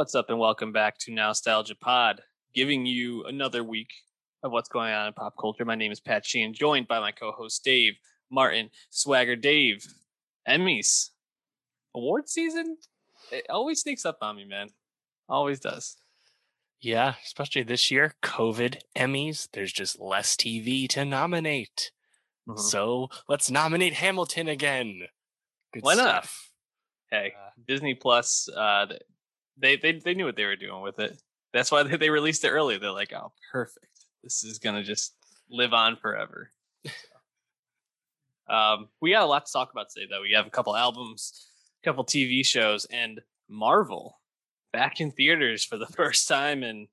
What's up, and welcome back to Nostalgia Pod, giving you another week of what's going on in pop culture. My name is Pat Sheehan, joined by my co-host Dave Martin, Swagger Dave, Emmys, award season. It always sneaks up on me, man. Always does. Yeah, especially this year, COVID Emmys. There's just less TV to nominate. Mhm. So let's nominate Hamilton again. Good Why not? Hey, Uh, Disney Plus, uh, they they they knew what they were doing with it. That's why they, they released it early. They're like, oh, perfect. This is gonna just live on forever. um, we got a lot to talk about today, though. We have a couple albums, a couple TV shows, and Marvel back in theaters for the first time in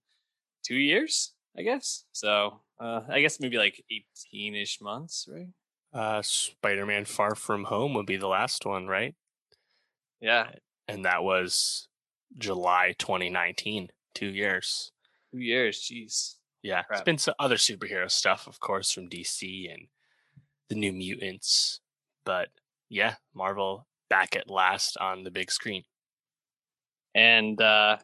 two years, I guess. So uh, I guess maybe like eighteen-ish months, right? Uh, Spider-Man: Far From Home would be the last one, right? Yeah, And that was July 2019. Two years. two years. Jeez. Yeah, Crap. it's been some other superhero stuff, of course, from DC and the New Mutants. But yeah, Marvel back at last on the big screen. and uh,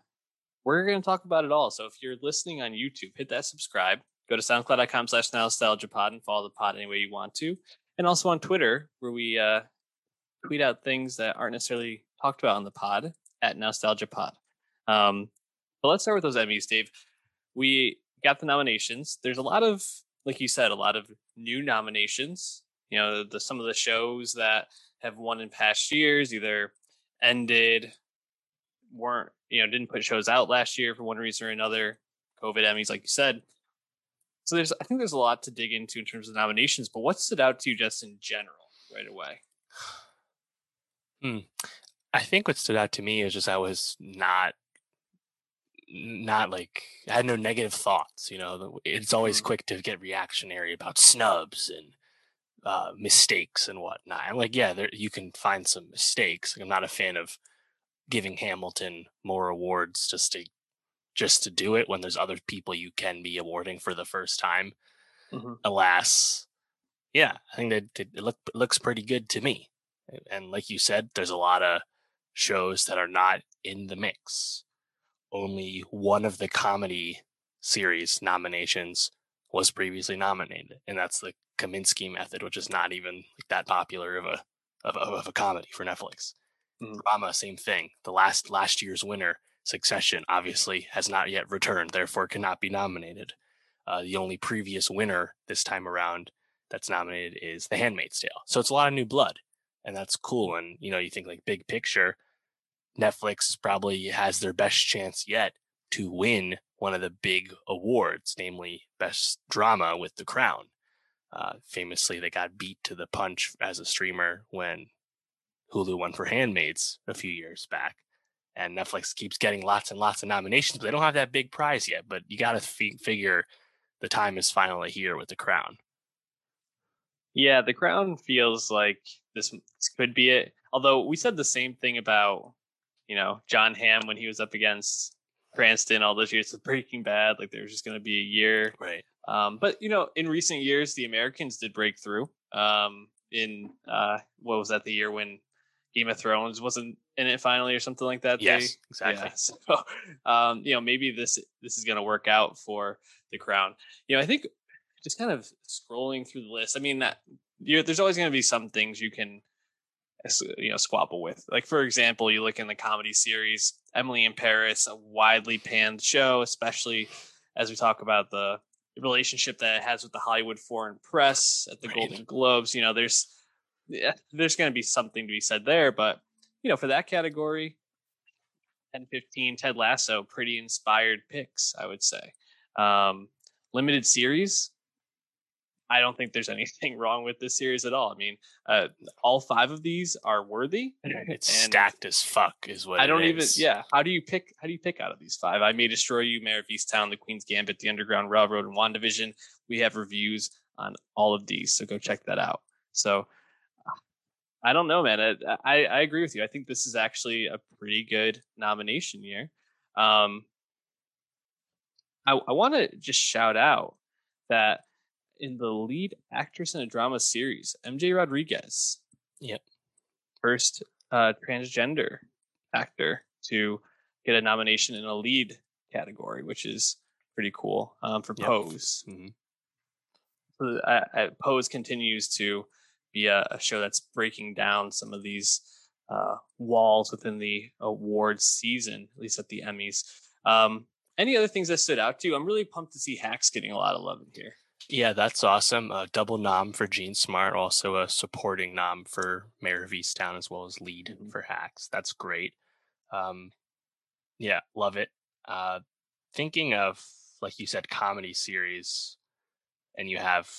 we're going to talk about it all. So if you're listening on YouTube, hit that subscribe. Go to soundcloud.com slash nostalgiapod and follow the pod any way you want to. And also on Twitter, where we uh, tweet out things that aren't necessarily talked about on the pod at nostalgiapod. Um, but let's start with those Emmys, Dave. We got the nominations. There's a lot of, like you said, a lot of new nominations. You know, the, some of the shows that have won in past years either ended, weren't you know didn't put shows out last year for one reason or another covid emmys like you said so there's i think there's a lot to dig into in terms of nominations but what stood out to you just in general right away I think what stood out to me is just I was not not like I had no negative thoughts. You know, it's always Mhm. quick to get reactionary about snubs and uh, mistakes and whatnot. I'm like, yeah, there, you can find some mistakes. I'm not a fan of giving Hamilton more awards just to just to do it when there's other people you can be awarding for the first time. Mhm. Alas, yeah, I think that that it, look, it looks pretty good to me. And like you said, there's a lot of shows that are not in the mix. Only one of the comedy series nominations was previously nominated, and that's the Kominsky method, which is not even like that popular of a of, of, of a comedy for Netflix. Mhm. Drama, same thing. The last last year's winner, Succession, obviously has not yet returned, therefore cannot be nominated. Uh, the only previous winner this time around that's nominated is The Handmaid's Tale. So it's a lot of new blood, and that's cool. And you know, you think like big picture, Netflix probably has their best chance yet to win one of the big awards, namely Best Drama with The Crown. Uh, famously, they got beat to the punch as a streamer when Hulu won for Handmaids a few years back. And Netflix keeps getting lots and lots of nominations, but they don't have that big prize yet. But you got to f- figure the time is finally here with The Crown. Yeah the crown feels like this, this could be it although we said the same thing about you know john hamm when he was up against cranston all those years with breaking bad like there was just going to be a year Right. Um, but you know, in recent years, the Americans did break through. Um, in uh, what was that the year when Game of Thrones wasn't in it finally, or something like that? They- Yes, exactly. yeah, so, um, you know, maybe this this is going to work out for the Crown. You know, I think just kind of scrolling through the list. I mean, that there's always going to be some things you can you know squabble with. Like for example, you look in the comedy series Emily in Paris, a widely panned show, especially as we talk about the relationship that it has with the Hollywood foreign press at the Right. Golden Globes. You know, there's yeah, there's going to be something to be said there, but you know, for that category, 10, 15, Ted Lasso, pretty inspired picks, I would say. Um, limited series, I don't think there's anything wrong with this series at all. I mean, uh, all five of these are worthy. It's stacked as fuck, is what I it don't even. Yeah. How do you pick? How do you pick out of these five? I may destroy you, Mayor of Easttown, The Queen's Gambit, The Underground Railroad, and Wandavision. We have reviews on all of these, so go check that out. So, I don't know, man. I, I I agree with you. I think this is actually a pretty good nomination year. Um, I I want to just shout out that in the lead actress in a drama series, MJ Rodriguez. Yep. First uh, transgender actor to get a nomination in a lead category, which is pretty cool um, for yep. Pose. Mm-hmm. So, uh, Pose continues to be a, a, show that's breaking down some of these uh, walls within the awards season, at least at the Emmys. Um, any other things that stood out to you? I'm really pumped to see Hacks getting a lot of love in here. Yeah, that's awesome. A double nom for Jean Smart, also a supporting nom for Mayor of Easttown, as well as lead mm-hmm. for Hacks. That's great. Um, yeah, love it. Uh, thinking of, like you said, comedy series, and you have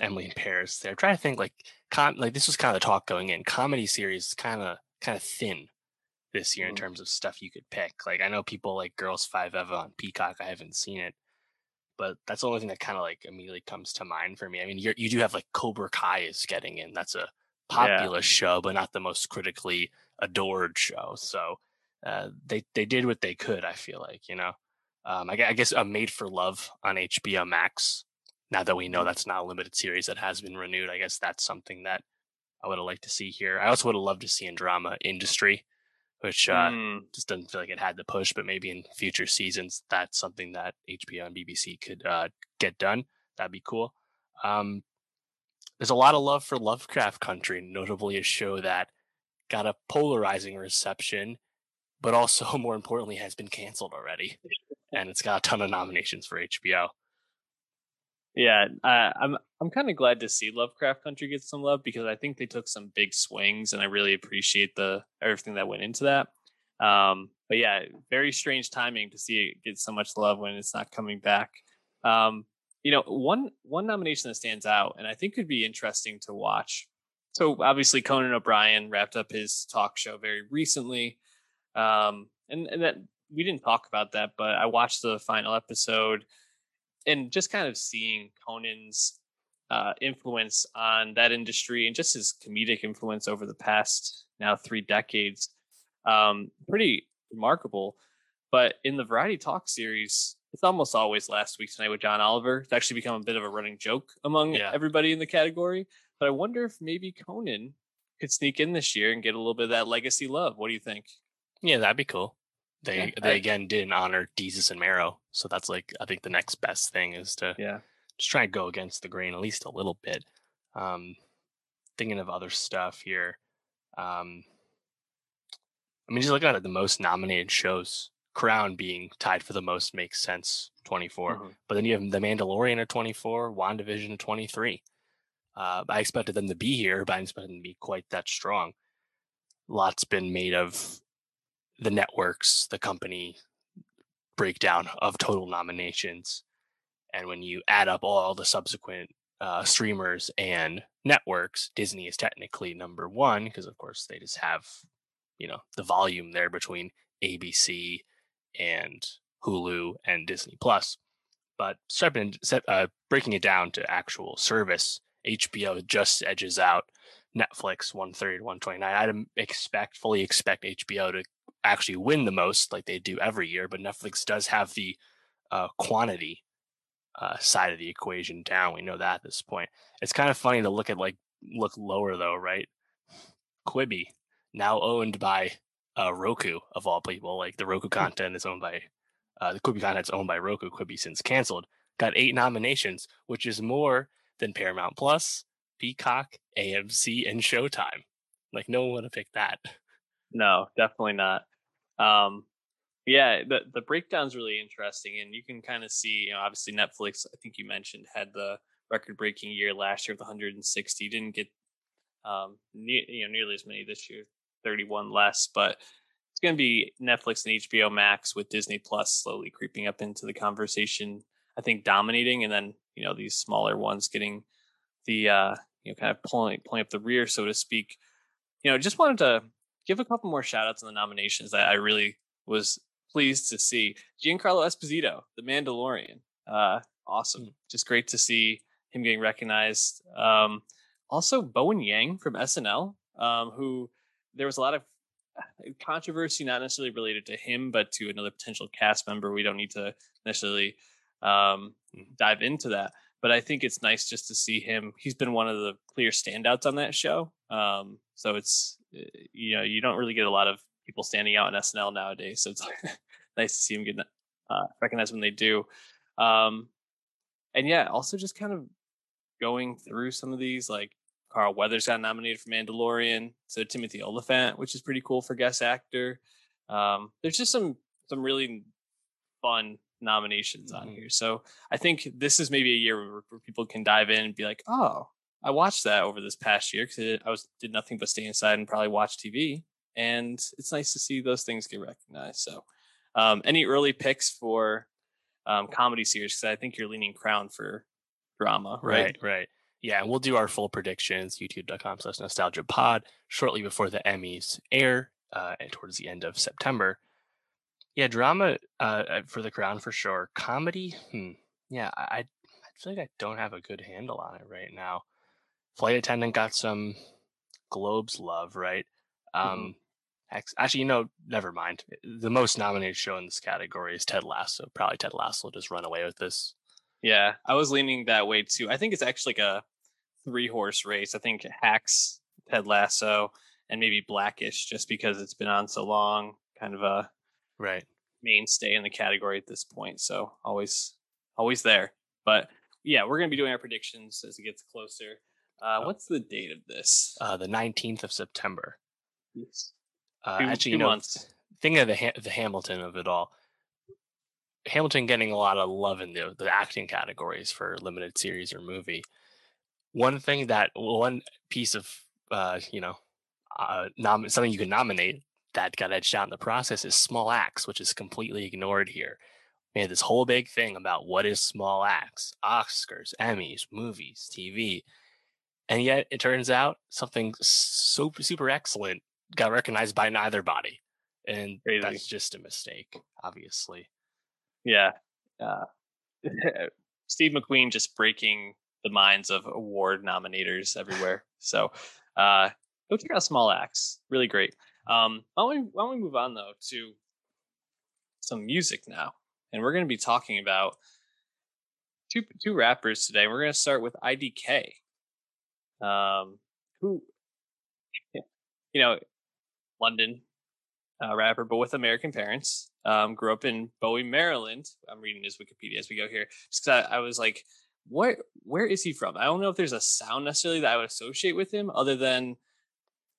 Emily in Paris there. I'm trying to think like com- like this was kind of the talk going in. Comedy series is kind of kind of thin this year mm-hmm. in terms of stuff you could pick. Like I know people like Girls Five Eva on Peacock. I haven't seen it, but that's the only thing that kind of like immediately comes to mind for me. I mean, you you do have like Cobra Kai is getting in. That's a popular yeah. show, but not the most critically adored show. So uh, they they did what they could. I feel like you know. Um, I, I guess a Made for Love on HBO Max now that we know mm-hmm. that's not a limited series that has been renewed, I guess that's something that I would have liked to see here. I also would have loved to see in drama industry, which uh, mm. just doesn't feel like it had the push, but maybe in future seasons, that's something that HBO and BBC could uh, get done. That'd be cool. Um, there's a lot of love for Lovecraft Country, notably a show that got a polarizing reception, but also more importantly has been canceled already, and it's got a ton of nominations for HBO. Yeah, uh, I'm I'm kind of glad to see Lovecraft Country get some love because I think they took some big swings, and I really appreciate the everything that went into that. Um, but yeah, very strange timing to see it get so much love when it's not coming back. Um, you know, one one nomination that stands out, and I think could be interesting to watch. So obviously, Conan O'Brien wrapped up his talk show very recently, um, and and that we didn't talk about that, but I watched the final episode and just kind of seeing Conan's uh, influence on that industry and just his comedic influence over the past now three decades, um, pretty remarkable. But in the Variety Talk series, it's almost always last week tonight with John Oliver. It's actually become a bit of a running joke among yeah. everybody in the category. But I wonder if maybe Conan could sneak in this year and get a little bit of that legacy love. What do you think? Yeah, that'd be cool. They yeah, they again didn't honor Desus and Mero, so that's like I think the next best thing is to yeah just try and go against the grain at least a little bit. Um, thinking of other stuff here. Um, I mean, just looking at it, the most nominated shows, Crown being tied for the most makes sense, 24. Mm-hmm. But then you have The Mandalorian at 24, WandaVision at 23. Uh, I expected them to be here, but I didn't expect them to be quite that strong. Lots been made of the networks, the company breakdown of total nominations. And when you add up all the subsequent uh, streamers and networks, Disney is technically number one because, of course, they just have, you know, the volume there between ABC and Hulu and Disney Plus. But uh, breaking it down to actual service, HBO just edges out Netflix 130 to 129. I'd expect, fully expect HBO to actually win the most like they do every year, but Netflix does have the uh, quantity uh, side of the equation down. We know that at this point. It's kind of funny to look at like look lower though, right? Quibi now owned by uh, Roku of all people. Like the Roku hmm. content is owned by uh, the Quibi content is owned by Roku. Quibi since canceled. Got eight nominations, which is more than Paramount Plus, Peacock, AMC, and Showtime. Like no one would have picked that. No, definitely not. Um, yeah, the the breakdown's really interesting, and you can kind of see, you know, obviously Netflix. I think you mentioned had the record breaking year last year with 160. Didn't get um, ne- you know nearly as many this year, 31 less, but it's going to be Netflix and HBO Max with Disney Plus slowly creeping up into the conversation. I think dominating, and then you know these smaller ones getting the uh, you know kind of pulling pulling up the rear, so to speak. You know, just wanted to give a couple more shout outs on the nominations that I really was pleased to see. Giancarlo Esposito, The Mandalorian. Uh, awesome. Mm. Just great to see him getting recognized. Um, also, Bowen Yang from SNL, um, who there was a lot of uh, controversy, not necessarily related to him, but to another potential cast member. We don't need to necessarily um, mm. dive into that. But I think it's nice just to see him. He's been one of the clear standouts on that show. Um, so it's you know you don't really get a lot of people standing out in SNL nowadays. So it's nice to see them get uh, recognized when they do. Um, and yeah, also just kind of going through some of these, like Carl Weathers got nominated for Mandalorian, so Timothy Olyphant, which is pretty cool for guest actor. Um, there's just some some really fun nominations on mm-hmm. here. So I think this is maybe a year where, where, people can dive in and be like, oh, I watched that over this past year because I was did nothing but stay inside and probably watch TV, and it's nice to see those things get recognized. So, um, any early picks for um, comedy series? Because I think you're leaning Crown for drama, right? Right, right. Yeah, and we'll do our full predictions, youtube.com slash nostalgia pod, shortly before the Emmys air uh, and towards the end of September. Yeah, drama uh, uh, for the crown for sure. Comedy, hmm. yeah, I, I feel like I don't have a good handle on it right now. Flight Attendant got some Globes love, right? Mm-hmm. Um, mm-hmm. actually, you know, never mind. The most nominated show in this category is Ted Lasso. Probably Ted Lasso will just run away with this. Yeah, I was leaning that way too. I think it's actually like a three horse race. I think Hacks, Ted Lasso, and maybe Blackish, just because it's been on so long. Kind of a right mainstay in the category at this point. So always, always there. But yeah, we're gonna be doing our predictions as it gets closer. Uh, oh. What's the date of this? Uh, the nineteenth of September. Yes. Uh, two, actually, two you know, months. Thing of the ha- the Hamilton of it all. Hamilton getting a lot of love in the the acting categories for limited series or movie. One thing that one piece of uh, you know, uh, nom- something you can nominate that got edged out in the process is small acts, which is completely ignored here. We had this whole big thing about what is small acts, Oscars, Emmys, movies, TV. And yet it turns out something super, super excellent got recognized by neither body. And Crazy. that's just a mistake, obviously. Yeah. Uh, Steve McQueen just breaking the minds of award nominators everywhere. So uh, go check out Small Acts. Really great. Um, why, don't we, why don't we move on though to some music now? And we're going to be talking about two two rappers today. We're going to start with IDK, um, who, you know, London uh, rapper, but with American parents. Um, grew up in Bowie, Maryland. I'm reading his Wikipedia as we go here, just because I, I was like, where where is he from? I don't know if there's a sound necessarily that I would associate with him, other than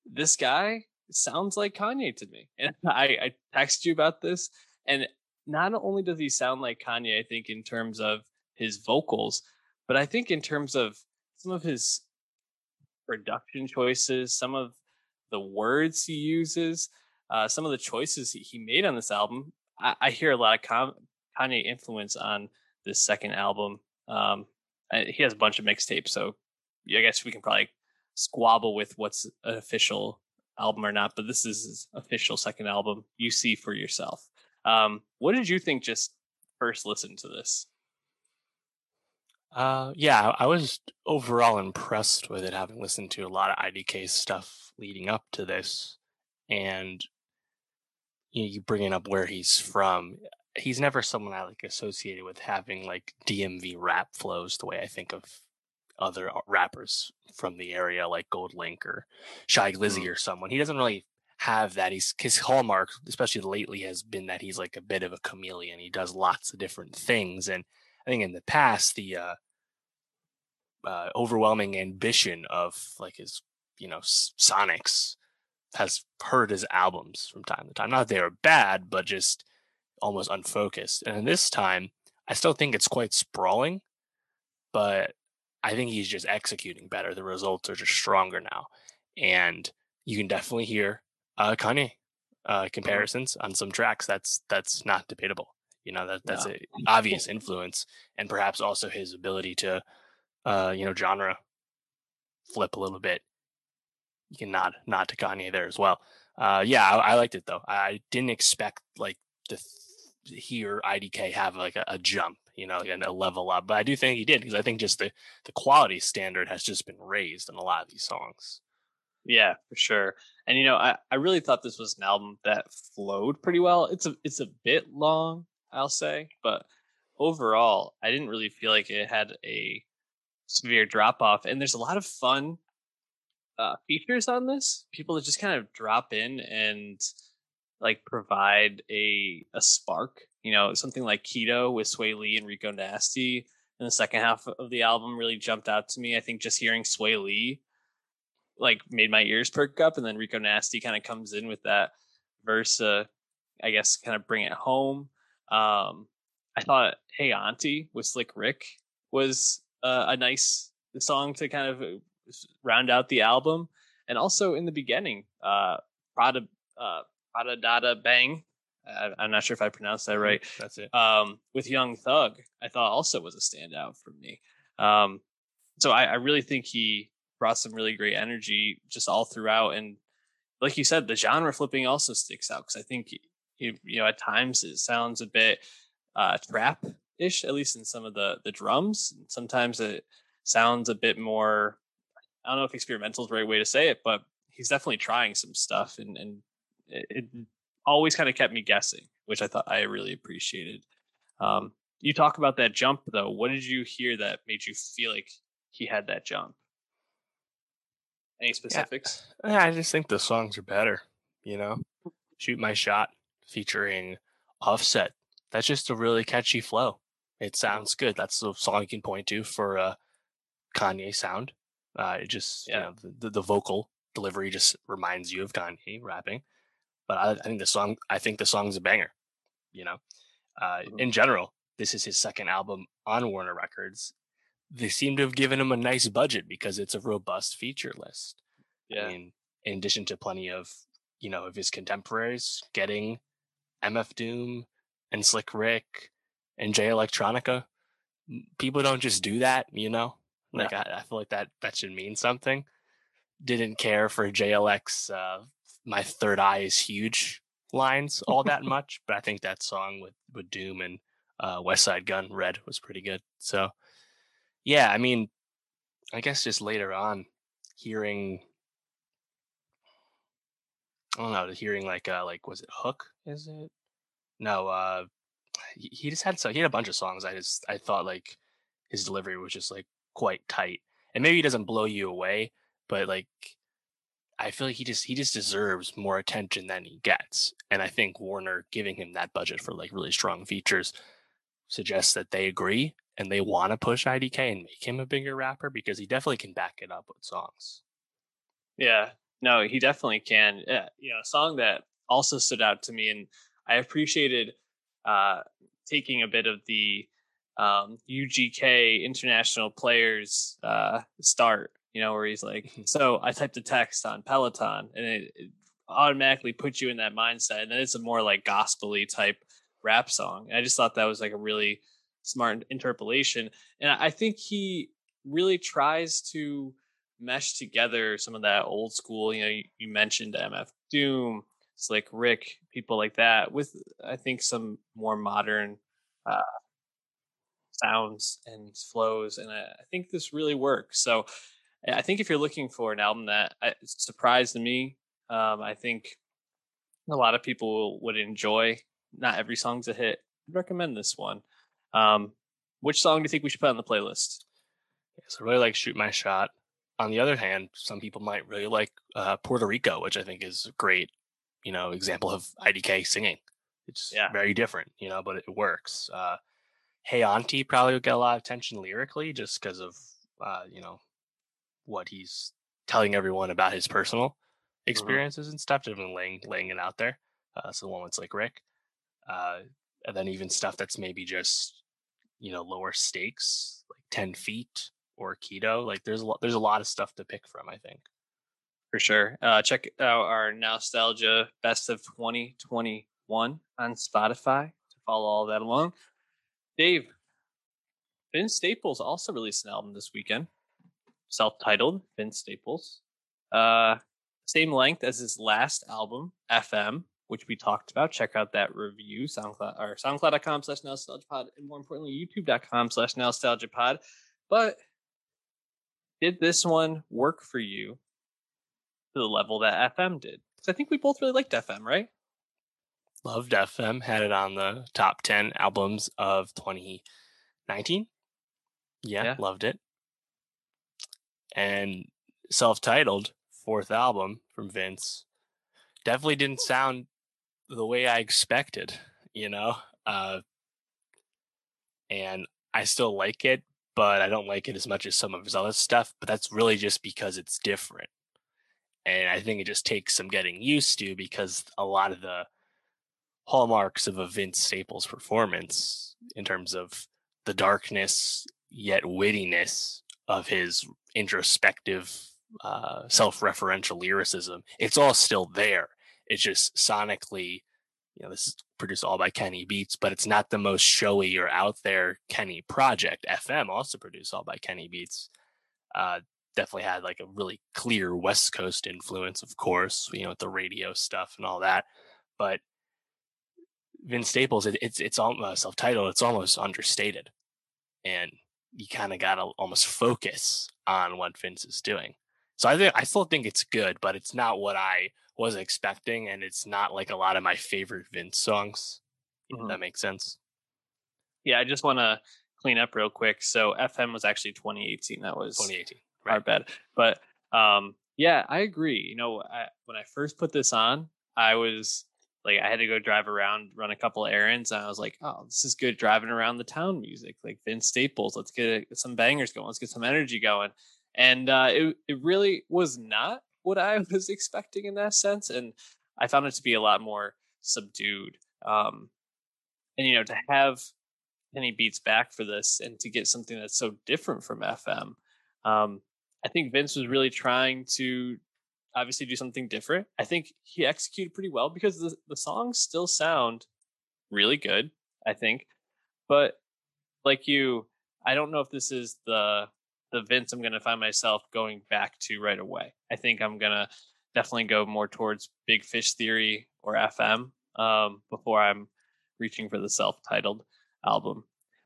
this guy sounds like Kanye to me. And I, I texted you about this. And not only does he sound like Kanye, I think, in terms of his vocals, but I think in terms of some of his production choices, some of the words he uses, uh, some of the choices he made on this album, I, I hear a lot of Kanye influence on this second album. Um, he has a bunch of mixtapes, so I guess we can probably squabble with what's an official album or not, but this is his official second album. You see for yourself. Um, what did you think just first listen to this? Uh, yeah, I was overall impressed with it, having listened to a lot of IDK stuff leading up to this, and you know, you bringing up where he's from. He's never someone I like associated with having like DMV rap flows the way I think of other uh, rappers from the area like GoldLink or Shy Glizzy mm. or someone. He doesn't really have that. He's his hallmark, especially lately, has been that he's like a bit of a chameleon. He does lots of different things, and I think in the past the uh, uh, overwhelming ambition of like his you know Sonics has hurt his albums from time to time. Not that they are bad, but just almost unfocused. And this time, I still think it's quite sprawling, but I think he's just executing better. The results are just stronger now, and you can definitely hear uh, Kanye uh, mm-hmm. comparisons on some tracks. That's that's not debatable. You know that that's an obvious influence, and perhaps also his ability to, uh, you know, genre flip a little bit. You can nod nod to Kanye there as well. Uh, yeah, I, I liked it though. I didn't expect like to th- hear IDK have like a, a jump you know, and a level up. But I do think he did because I think just the the quality standard has just been raised in a lot of these songs. Yeah, for sure. And you know, I, I really thought this was an album that flowed pretty well. It's a it's a bit long, I'll say, but overall, I didn't really feel like it had a severe drop off. And there's a lot of fun uh, features on this. People that just kind of drop in and like provide a a spark. You know, something like Keto with Swae Lee and Rico Nasty in the second half of the album really jumped out to me. I think just hearing Swae Lee like made my ears perk up, and then Rico Nasty kind of comes in with that verse. Uh, I guess kind of bring it home. Um, I thought "Hey Auntie" with Slick Rick was uh, a nice song to kind of uh, round out the album, and also in the beginning, uh, Prada, uh, Prada Dada Bang. I'm not sure if I pronounced that mm-hmm. right. That's it. Um, with Young Thug, I thought also was a standout for me. Um, so I, I really think he brought some really great energy just all throughout. And like you said, the genre flipping also sticks out because I think you, you know at times it sounds a bit uh, trap ish, at least in some of the the drums. Sometimes it sounds a bit more. I don't know if experimental is the right way to say it, but he's definitely trying some stuff, and and it, it always kind of kept me guessing, which I thought I really appreciated. Um, you talk about that jump though. What did you hear that made you feel like he had that jump? Any specifics? Yeah, yeah I just think the songs are better. You know, shoot my shot featuring Offset. That's just a really catchy flow. It sounds good. That's the song you can point to for a Kanye sound. Uh, it just yeah. you know the, the vocal delivery just reminds you of Kanye rapping. But I, I think the song I think the song's a banger. You know, uh, mm-hmm. in general, this is his second album on Warner Records, they seem to have given him a nice budget because it's a robust feature list. Yeah. I mean, in addition to plenty of, you know, of his contemporaries getting MF Doom and Slick Rick and Jay Electronica, people don't just do that, you know? Like, yeah. I, I, feel like that, that should mean something. Didn't care for JLX, uh, My Third Eye is Huge lines all that much, but I think that song with, with Doom and uh, Westside Gunn Red, was pretty good. So, yeah, I mean, I guess just later on, hearing, I don't know, hearing like, uh, like was it Hook? Is it? No, uh, he, just had so he had a bunch of songs. I just I thought like his delivery was just like quite tight, and maybe he doesn't blow you away, but like I feel like he just he just deserves more attention than he gets, and I think Warner giving him that budget for like really strong features suggests that they agree and they want to push IDK and make him a bigger rapper because he definitely can back it up with songs. Yeah, no, he definitely can. Yeah, you know, a song that also stood out to me, and I appreciated uh, taking a bit of the um, UGK international players uh, start. You know, where he's like, mm-hmm. "So I typed a text on Peloton, and it, it automatically puts you in that mindset." And then it's a more like gospely type rap song. And I just thought that was like a really smart interpolation. And I think he really tries to mesh together some of that old school, you know, you, you mentioned MF Doom, Slick Rick, people like that, with I think some more modern uh, sounds and flows. And I, I think this really works. So I think if you're looking for an album that uh, surprised me, um, I think a lot of people would enjoy. Not every song's a hit. I'd recommend this one. Um, which song do you think we should put on the playlist? so I really like Shoot My Shot. On the other hand, some people might really like uh, Puerto Rico, which I think is great, you know, example of IDK singing. It's yeah. very different, you know, but it works. Uh, hey Auntie probably would get a lot of attention lyrically just because of, uh, you know, what he's telling everyone about his personal mm-hmm. experiences mm-hmm. and stuff, just laying laying it out there. Uh, so the one with like Rick, uh, and then even stuff that's maybe just you know lower stakes like 10 feet or keto like there's a lot there's a lot of stuff to pick from i think for sure uh check out our nostalgia best of 2021 on spotify to follow all that along dave vince staples also released an album this weekend self-titled vince staples uh same length as his last album fm which we talked about. Check out that review, SoundCloud or SoundCloud.com slash nostalgiapod, and more importantly, YouTube.com slash nostalgiapod. But did this one work for you to the level that FM did? Because I think we both really liked FM, right? Loved FM. Had it on the top 10 albums of 2019. Yeah, yeah. loved it. And self titled, fourth album from Vince, definitely didn't sound the way I expected, you know? Uh, and I still like it, but I don't like it as much as some of his other stuff. But that's really just because it's different. And I think it just takes some getting used to because a lot of the hallmarks of a Vince Staples performance, in terms of the darkness yet wittiness of his introspective, uh, self referential lyricism, it's all still there. It's just sonically, you know, this is produced all by Kenny Beats, but it's not the most showy or out there Kenny project. FM also produced all by Kenny Beats. Uh, definitely had like a really clear West Coast influence, of course, you know, with the radio stuff and all that. But Vince Staples, it, it's it's almost uh, self-titled. It's almost understated, and you kind of got to almost focus on what Vince is doing. So I think I still think it's good, but it's not what I was expecting, and it's not like a lot of my favorite Vince songs. Mm-hmm. that makes sense. Yeah, I just want to clean up real quick. So FM was actually 2018. That was 2018. Right. Our bad, but um, yeah, I agree. You know, I, when I first put this on, I was like, I had to go drive around, run a couple errands, and I was like, oh, this is good driving around the town music, like Vince Staples. Let's get some bangers going. Let's get some energy going. And uh, it it really was not what I was expecting in that sense, and I found it to be a lot more subdued. Um, and you know, to have Kenny Beats back for this, and to get something that's so different from FM, um, I think Vince was really trying to obviously do something different. I think he executed pretty well because the the songs still sound really good. I think, but like you, I don't know if this is the the Vince I'm to find myself going back to right away. I think I'm to definitely go more towards Big Fish Theory or FM um, before I'm reaching for the self-titled album.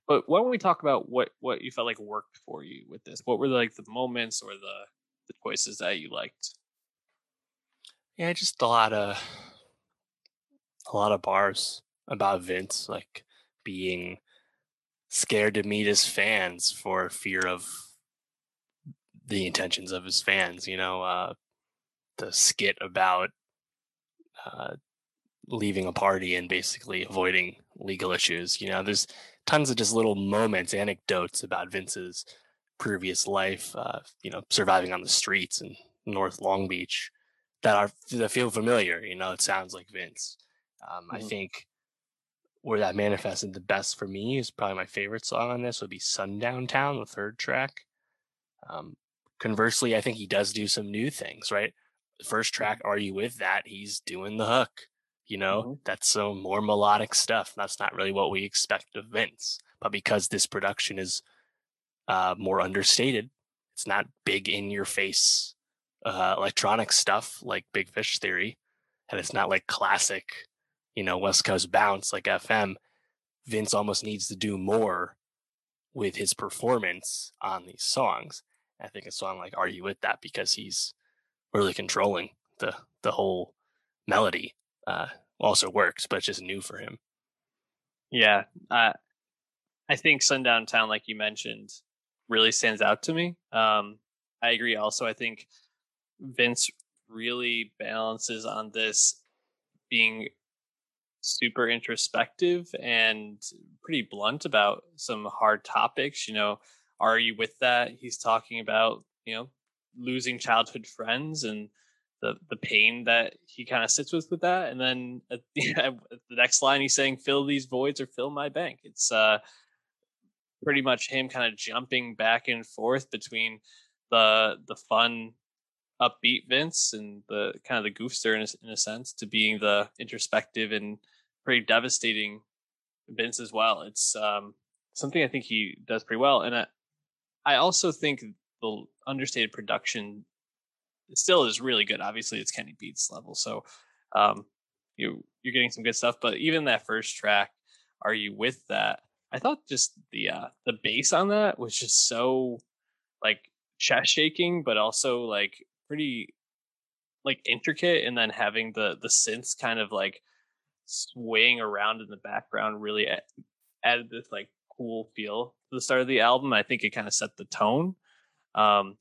But why don't we talk about what what you felt like worked for you with this? What were like the moments or the the choices that you liked? Yeah, just a lot of a lot of bars about Vince, like being scared to meet his fans for fear of the intentions of his fans. You know, uh, the skit about uh, leaving a party and basically avoiding legal issues. You know, there's tons of just little moments, anecdotes about Vince's previous life. Uh, you know, surviving on the streets in North Long Beach that are that feel familiar. You know, it sounds like Vince. Um, mm-hmm. I think where that manifested the best for me is probably my favorite song on this would be Sundown Town, the third track. Um, conversely, I think he does do some new things, right? The First track, Are You With That? He's doing the hook. You know, mm-hmm. that's some more melodic stuff. That's not really what we expect of Vince. But because this production is uh, more understated, it's not big in your face uh, electronic stuff like Big Fish Theory, and it's not like classic, you know, West Coast bounce like FM. Vince almost needs to do more with his performance on these songs. I think a song like "Are You With That" because he's really controlling the the whole melody uh, also works, but just new for him. Yeah, uh, I think "Sundown Town," like you mentioned, really stands out to me. Um, I agree. Also, I think Vince really balances on this being super introspective and pretty blunt about some hard topics. You know, are you with that? He's talking about, you know, losing childhood friends and the the pain that he kind of sits with with that. And then at the, at the next line, he's saying, "Fill these voids or fill my bank." It's uh, pretty much him kind of jumping back and forth between the the fun upbeat Vince and the kind of the goofster in a, in a sense to being the introspective and pretty devastating Vince as well. It's um, something I think he does pretty well, and I, I also think the understated production still is really good. Obviously, it's Kenny Beats level, so um, you you're getting some good stuff. But even that first track, "Are You With That?" I thought just the uh, the bass on that was just so like chest shaking, but also like pretty like intricate and then having the the synths kind of like swaying around in the background really added this like cool feel to the start of the album i think it kind of set the tone um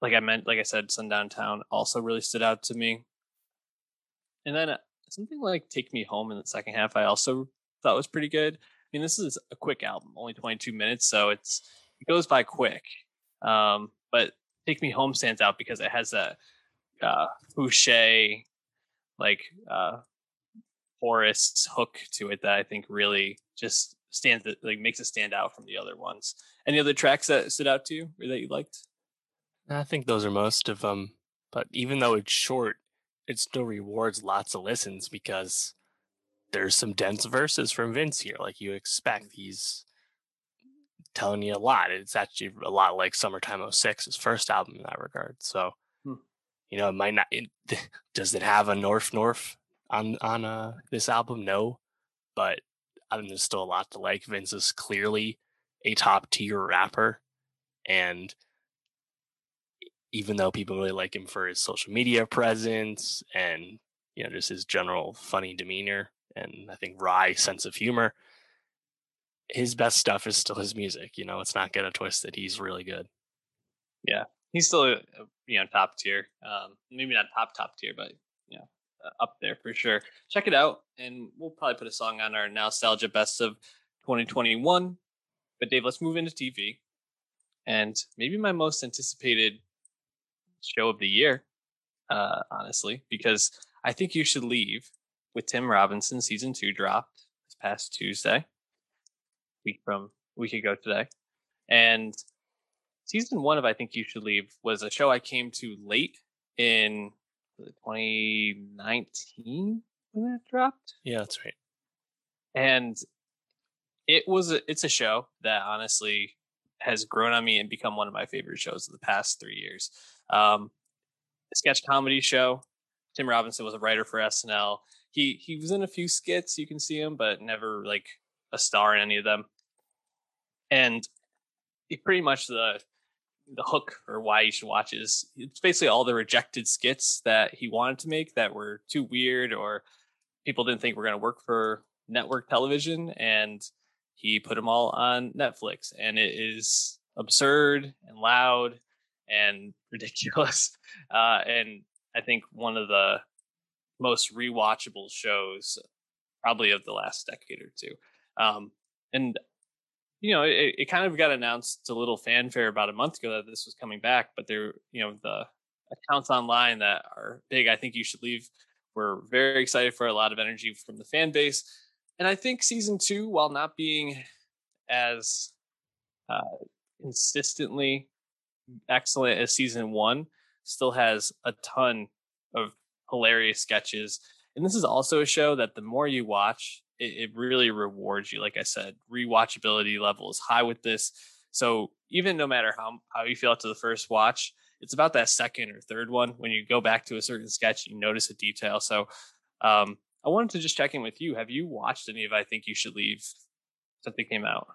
like i meant like i said sundown town also really stood out to me and then uh, something like "Take Me Home" in the second half, I also thought was pretty good. I mean, this is a quick album, only 22 minutes, so it's it goes by quick. Um, but "Take Me Home" stands out because it has that uh, Fousheé, like uh, Horace hook to it that I think really just stands like makes it stand out from the other ones. Any other tracks that stood out to you or that you liked? I think those are most of them. But even though it's short, it still rewards lots of listens because there's some dense verses from Vince here, like you expect. He's telling you a lot. It's actually a lot like Summertime 06, his first album in that regard. So, hmm. you know, it might not. It, does it have a Norf Norf on on uh, this album? No, but I mean, there's still a lot to like. Vince is clearly a top tier rapper, and even though people really like him for his social media presence and you know just his general funny demeanor and I think wry sense of humor, his best stuff is still his music. You know, it's not get a twist that he's really good. Yeah, he's still you know top tier. Um, maybe not top top tier, but know uh, up there for sure. Check it out, and we'll probably put a song on our nostalgia best of 2021. But Dave, let's move into TV, and maybe my most anticipated show of the year, uh, honestly, because I think you should leave with Tim Robinson. Season two dropped this past Tuesday, week from week ago today, and season one of I think you should leave was a show I came to late in 2019 when it dropped. Yeah, that's right. And it was a, it's a show that honestly has grown on me and become one of my favorite shows of the past three years. Um, sketch comedy show. Tim Robinson was a writer for SNL. He he was in a few skits. You can see him, but never like a star in any of them. And he pretty much the the hook or why you should watch is it's basically all the rejected skits that he wanted to make that were too weird or people didn't think were going to work for network television and he put them all on Netflix and it is absurd and loud and ridiculous. Uh, and I think one of the most rewatchable shows, probably of the last decade or two. Um, and you know, it, it kind of got announced a little fanfare about a month ago that this was coming back, but there, you know, the accounts online that are big, I think you should leave. We're very excited for a lot of energy from the fan base. And I think season two, while not being as uh, consistently excellent as season one, still has a ton of hilarious sketches. And this is also a show that the more you watch, it, it really rewards you. Like I said, rewatchability level is high with this. So even no matter how how you feel after the first watch, it's about that second or third one when you go back to a certain sketch, you notice a detail. So um, I wanted to just check in with you. Have you watched any of I Think You Should Leave since it came out?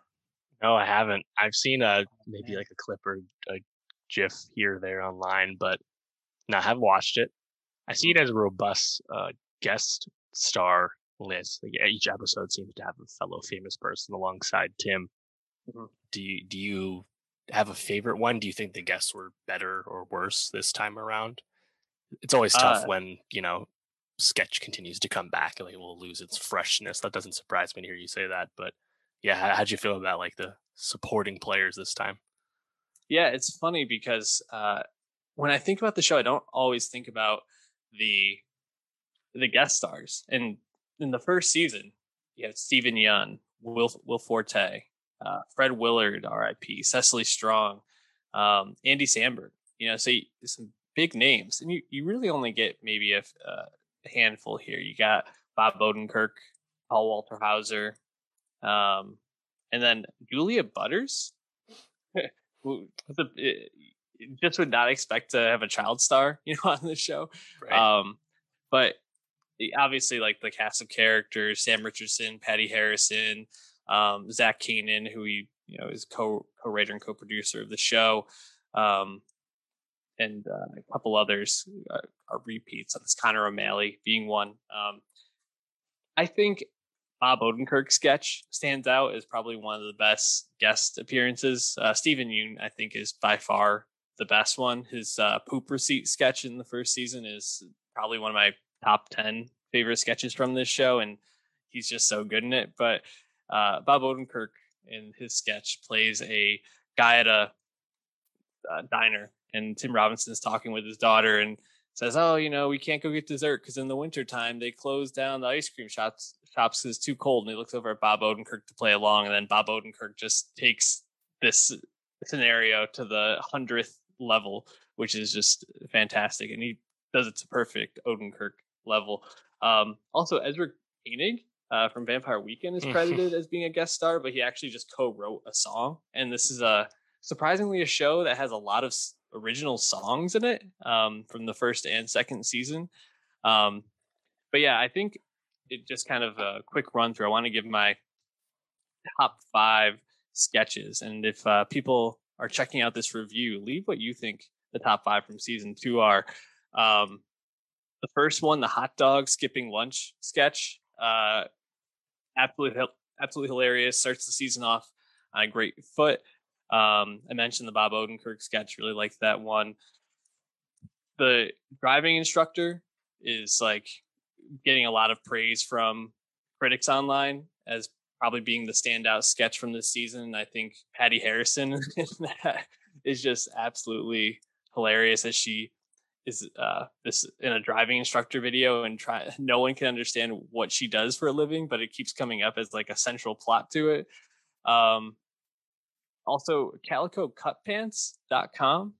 No, I haven't. I've seen a maybe like a clip or a GIF here or there online, but no, I have watched it. I see it mm-hmm. as a robust uh, guest star list. Like each episode seems to have a fellow famous person alongside Tim. Mm-hmm. Do you do you have a favorite one? Do you think the guests were better or worse this time around? It's always tough uh, when you know sketch continues to come back and like will lose its freshness. That doesn't surprise me to hear you say that. But yeah, how'd you feel about like the supporting players this time? Yeah, it's funny because uh, when I think about the show, I don't always think about the the guest stars. And in the first season, you have Steven Yeun, Will Will Forte, uh, Fred Willard, R.I.P., Cecily Strong, um, Andy Samberg. You know, so you, some big names, and you you really only get maybe a, a handful here. You got Bob Odenkirk, Paul Walter Hauser, um, and then Julia Butters. the, just would not expect to have a child star, you know, on the show. Right. Um, but obviously, like the cast of characters: Sam Richardson, Patty Harrison, um, Zach Kanin, who he you know is co co-writer and co-producer of the show, um, and uh, a couple others are, are repeats. That's Conner O'Malley being one. Um, I think Bob Odenkirk sketch stands out as probably one of the best guest appearances. Uh, Steven Yeun, I think, is by far the best one. His uh, poop receipt sketch in the first season is probably one of my top 10 favorite sketches from this show, and he's just so good in it. But uh, Bob Odenkirk in his sketch plays a guy at a, a diner, and Tim Robinson is talking with his daughter and says, "Oh, you know, we can't go get dessert because in the wintertime they close down the ice cream shops shops because it's too cold." And he looks over at Bob Odenkirk to play along, and then Bob Odenkirk just takes this scenario to the hundredth level, which is just fantastic, and he does it to perfect Odenkirk level. Um, also, Ezra Koenig uh, from Vampire Weekend is credited as being a guest star, but he actually just co-wrote a song, and this is a surprisingly a show that has a lot of original songs in it um, from the first and second season. Um, but yeah, I think it just kind of a quick run through. I want to give my top five sketches, and if uh, people are checking out this review, leave what you think the top five from season two are. Um, the first one, the hot dog skipping lunch sketch, uh, absolutely, absolutely hilarious. Starts the season off on a great foot. Um, I mentioned the Bob Odenkirk sketch, really liked that one. The driving instructor is like getting a lot of praise from critics online as probably being the standout sketch from this season. I think Patty Harrison is just absolutely hilarious as she is uh, this in a driving instructor video and try no one can understand what she does for a living, but it keeps coming up as like a central plot to it. Um, also, calicocutpants.com,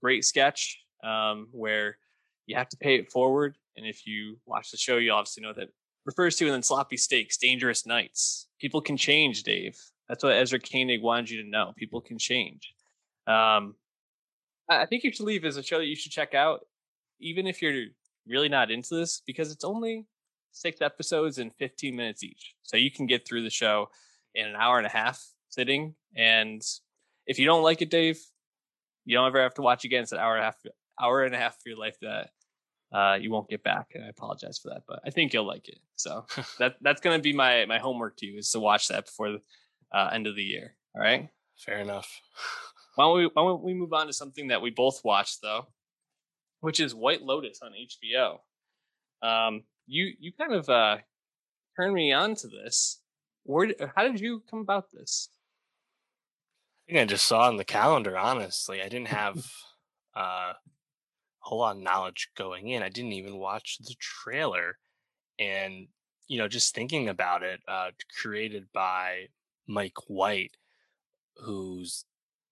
great sketch um, where you have to pay it forward. And if you watch the show, you obviously know that refers to and then sloppy steaks, dangerous nights. People can change, Dave. That's what Ezra Koenig wanted you to know. People can change. Um, I think you should leave as a show that you should check out, even if you're really not into this, because it's only six episodes and 15 minutes each. So you can get through the show in an hour and a half sitting. And if you don't like it, Dave, you don't ever have to watch again. It's an hour and a half, hour and a half of your life that uh, you won't get back. And I apologize for that, but I think you'll like it. So that that's gonna be my my homework to you is to watch that before the uh, end of the year. All right. Fair enough. why don't we why don't we move on to something that we both watched though, which is White Lotus on HBO. Um, you you kind of uh turned me on to this. Where how did you come about this? I think I just saw on the calendar. Honestly, I didn't have uh, a whole lot of knowledge going in. I didn't even watch the trailer, and you know, just thinking about it, uh, created by Mike White, whose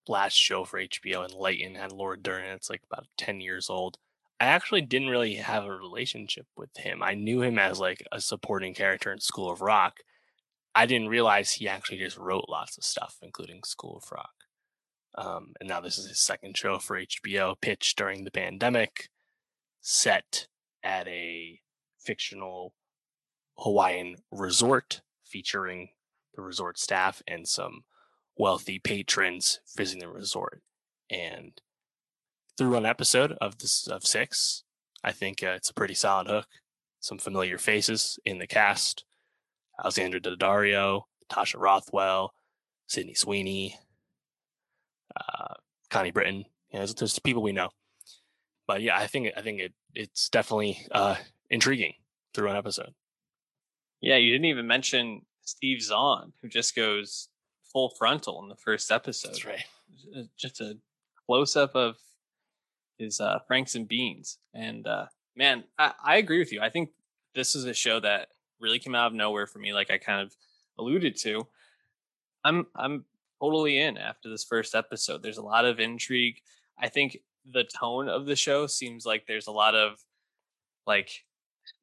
last show for HBO and Enlightened had Laura Dern. It's like about ten years old. I actually didn't really have a relationship with him. I knew him as like a supporting character in School of Rock, I didn't realize he actually just wrote lots of stuff, including School of Rock. Um, and now this is his second show for HBO, pitched during the pandemic, set at a fictional Hawaiian resort featuring the resort staff and some wealthy patrons visiting the resort. And through one episode of this of six, I think uh, it's a pretty solid hook. Some familiar faces in the cast. Alexandra Daddario, Tasha Rothwell, Sydney Sweeney, uh, Connie Britton. You know, there's, there's people we know. But yeah, I think I think it it's definitely uh, intriguing through an episode. Yeah, you didn't even mention Steve Zahn, who just goes full frontal in the first episode. That's right. Just a close up of his uh, Franks and Beans, and uh, man, I, I agree with you. I think this is a show that really came out of nowhere for me, like I kind of alluded to. I'm I'm totally in after this first episode. There's a lot of intrigue. I think the tone of the show seems like there's a lot of like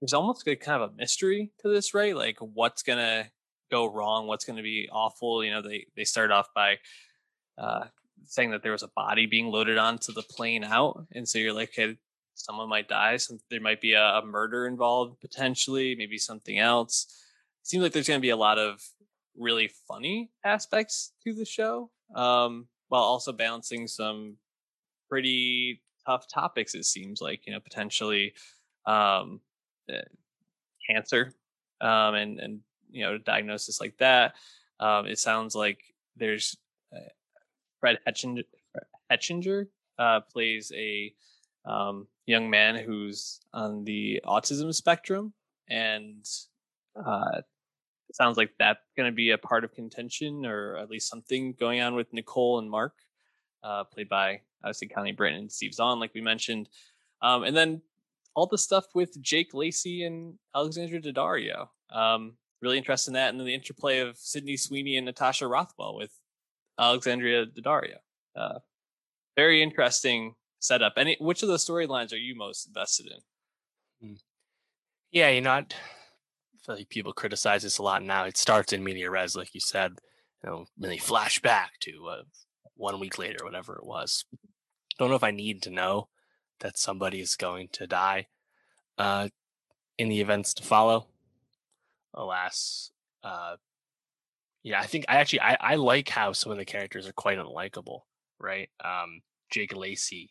there's almost like kind of a mystery to this, right? Like what's gonna go wrong, what's gonna be awful. You know, they they start off by uh saying that there was a body being loaded onto the plane out. And so you're like, okay, someone might die. Some, there might be a, a murder involved potentially, maybe something else. It seems like there's going to be a lot of really funny aspects to the show, um, while also balancing some pretty tough topics. It seems like you know potentially um, uh, cancer um, and and you know diagnosis like that. Um, it sounds like there's uh, Fred Hechinger, Hechinger uh, plays a um, young man who's on the autism spectrum. and uh, it sounds like that's going to be a part of contention, or at least something going on with Nicole and Mark, uh, played by obviously Connie Britton and Steve Zahn, like we mentioned, um, and then all the stuff with Jake Lacy and Alexandra Daddario. Um, really interested in that, and then the interplay of Sydney Sweeney and Natasha Rothwell with Alexandria Daddario. Uh, very interesting setup. Any which of the storylines are you most invested in? Hmm. Yeah, you know, I feel like people criticize this a lot now. It starts in media res, like you said. You know, when they flash back to uh, one week later, whatever it was. Don't know if I need to know that somebody is going to die uh, in the events to follow. Alas, uh, yeah, I think I actually I, I like how some of the characters are quite unlikable, right? Um, Jake Lacy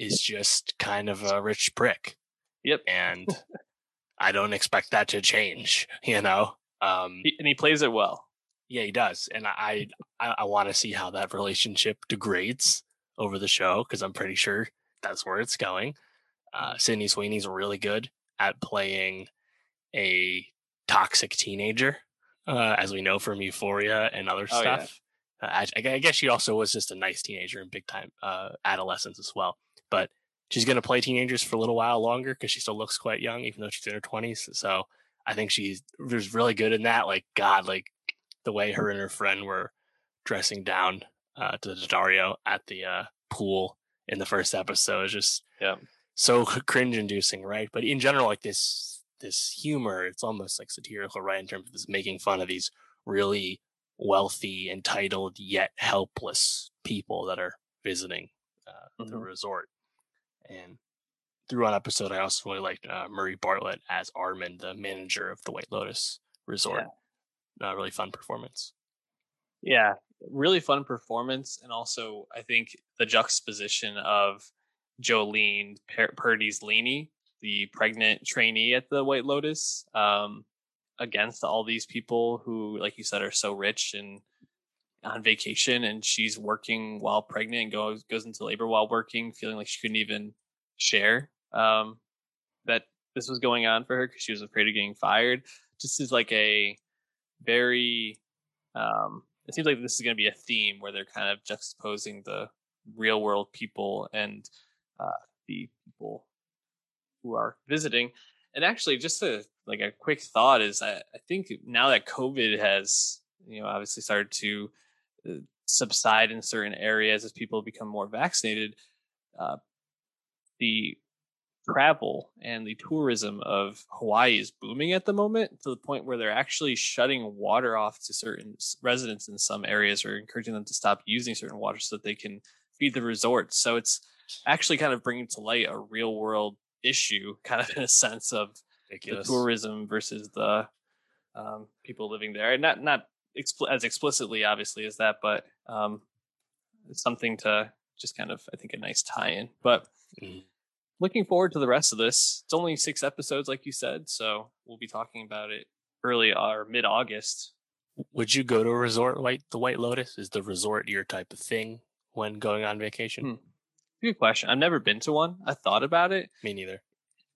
is just kind of a rich prick. Yep. And I don't expect that to change, you know. Um, he, and he plays it well. Yeah, he does, and I I, I want to see how that relationship degrades over the show because I'm pretty sure that's where it's going. Uh, Sydney Sweeney's really good at playing a toxic teenager, uh, as we know from Euphoria and other oh, stuff. Yeah. Uh, I, I, guess she also was just a nice teenager in big time uh, adolescence as well. But she's going to play teenagers for a little while longer because she still looks quite young, even though she's in her 20s. So I think she's was really good in that. Like, God, like the way her and her friend were dressing down uh, to Dario at the uh, pool in the first episode is just yeah. so cringe inducing, right? But in general, like this this humor, it's almost like satirical, right? In terms of this making fun of these really wealthy, entitled yet helpless people that are visiting uh, mm-hmm. the resort. And through one episode, I also really liked uh, Murray Bartlett as Armond, the manager of the White Lotus Resort. Yeah. Uh, really fun performance. Yeah, really fun performance, and also I think the juxtaposition of Jolene per- Purdy's Lani, the pregnant trainee at the White Lotus, um, against all these people who, like you said, are so rich and on vacation, and she's working while pregnant and goes goes into labor while working, feeling like she couldn't even share um, that this was going on for her because she was afraid of getting fired. Just is like a very um, it seems like this is going to be a theme where they're kind of juxtaposing the real world people and uh, the people who are visiting. And actually, just a like a quick thought is I, I think now that COVID has you know obviously started to subside in certain areas as people become more vaccinated, uh, the travel and the tourism of Hawaii is booming at the moment to the point where they're actually shutting water off to certain residents in some areas or encouraging them to stop using certain water so that they can feed the resorts. So it's actually kind of bringing to light a real world issue, kind of in a sense of Ridiculous. the tourism versus the um, people living there. And not not expl- as explicitly, obviously, as that, but um, it's something to just kind of, I think, a nice tie-in. But mm looking forward to the rest of this. It's only six episodes, like you said, so we'll be talking about it early or mid August. Would you go to a resort like the White Lotus? Is the resort your type of thing when going on vacation? Hmm. Good question. I've never been to one. I thought about it. Me neither.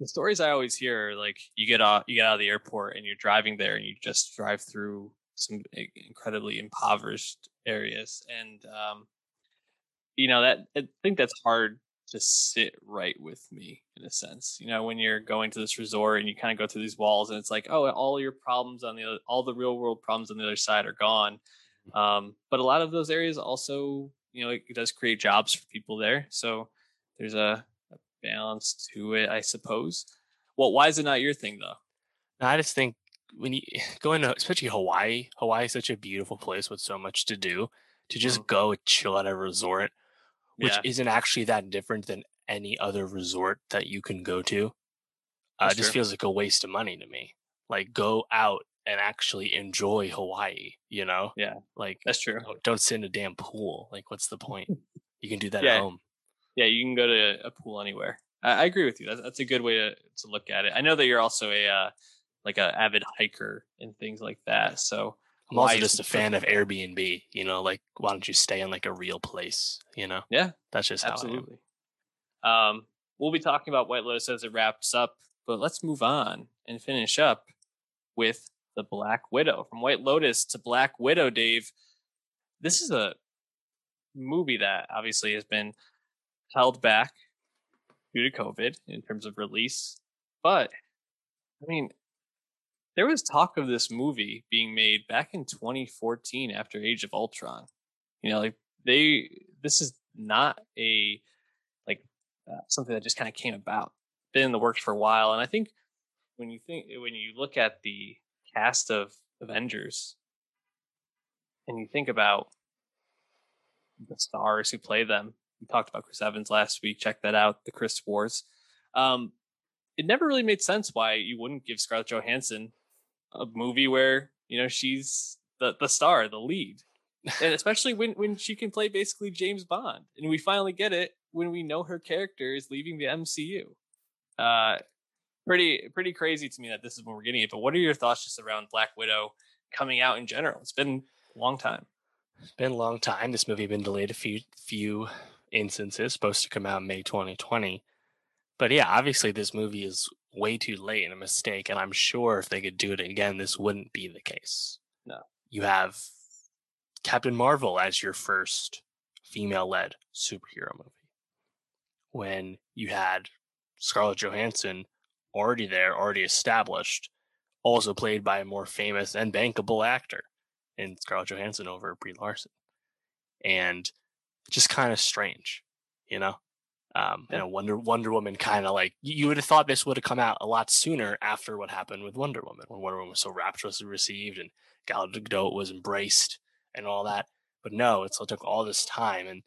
The stories I always hear are like you get off, you get out of the airport and you're driving there and you just drive through some incredibly impoverished areas and um, you know that I think that's hard to sit right with me in a sense. You know, when you're going to this resort and you kind of go through these walls and it's like, oh, all your problems on the other, all the real world problems on the other side are gone. Mm-hmm. Um, but a lot of those areas also, you know, it, it does create jobs for people there. So there's a, a balance to it, I suppose. Well, why is it not your thing though? I just think when you go into, especially Hawaii, Hawaii is such a beautiful place with so much to do. To just mm-hmm. go chill at a resort which yeah. isn't actually that different than any other resort that you can go to. Uh, it just feels like a waste of money to me. Like go out and actually enjoy Hawaii, you know? Yeah. Like that's true. Don't, sit in a damn pool. Like what's the point? You can do that yeah. at home. Yeah, you can go to a pool anywhere. I, I agree with you. That's, that's, a good way to, to look at it. I know that you're also a uh, like a avid hiker and things like that. So I'm also just a fan of Airbnb. You know, like why don't you stay in like a real place? You know, yeah, that's just absolutely. Um, we'll be talking about White Lotus as it wraps up, but let's move on and finish up with the Black Widow. From White Lotus to Black Widow, Dave. This is a movie that obviously has been held back due to COVID in terms of release. But I mean, there was talk of this movie being made back in 2014 after Age of Ultron. You know, like they, this is not a like uh, something that just kind of came about. Been in the works for a while, and I think when you think when you look at the cast of Avengers, and you think about the stars who play them, we talked about Chris Evans last week. Check that out, the Chris Wars. Um, it never really made sense why you wouldn't give Scarlett Johansson a movie where you know she's the the star, the lead, and especially when when she can play basically James Bond, and we finally get it when we know her character is leaving the MCU. Uh, pretty pretty crazy to me that this is when we're getting it. But what are your thoughts just around Black Widow coming out in general? It's been a long time. It's been a long time. This movie been delayed a few few instances. Supposed to come out May 2020. But yeah, obviously this movie is way too late and a mistake. And I'm sure if they could do it again, this wouldn't be the case. No. You have Captain Marvel as your first female led superhero movie. When you had Scarlett Johansson already there, already established, also played by a more famous and bankable actor in Scarlett Johansson over Brie Larson. And just kind of strange, you know? Um, yeah. and Wonder Wonder Woman kind of like you would have thought this would have come out a lot sooner after what happened with Wonder Woman when Wonder Woman was so rapturously received and Gal Gadot was embraced and all that. But no, it still took all this time, and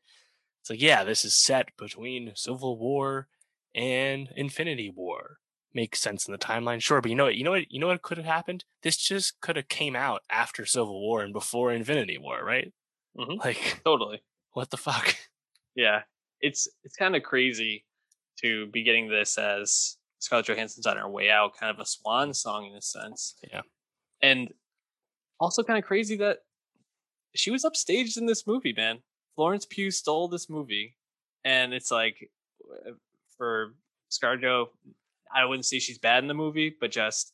it's like yeah, this is set between Civil War and Infinity War. Makes sense in the timeline, sure. But you know what? You know what? You know what could have happened? This just could have came out after Civil War and before Infinity War, right? Mm-hmm. Like totally. What the fuck? Yeah, it's it's kind of crazy to be getting this as Scarlett Johansson's on her way out, kind of a swan song in a sense. Yeah. And also kind of crazy that she was upstaged in this movie, man. Florence Pugh stole this movie. And it's like uh, for ScarJo, I wouldn't say she's bad in the movie, but just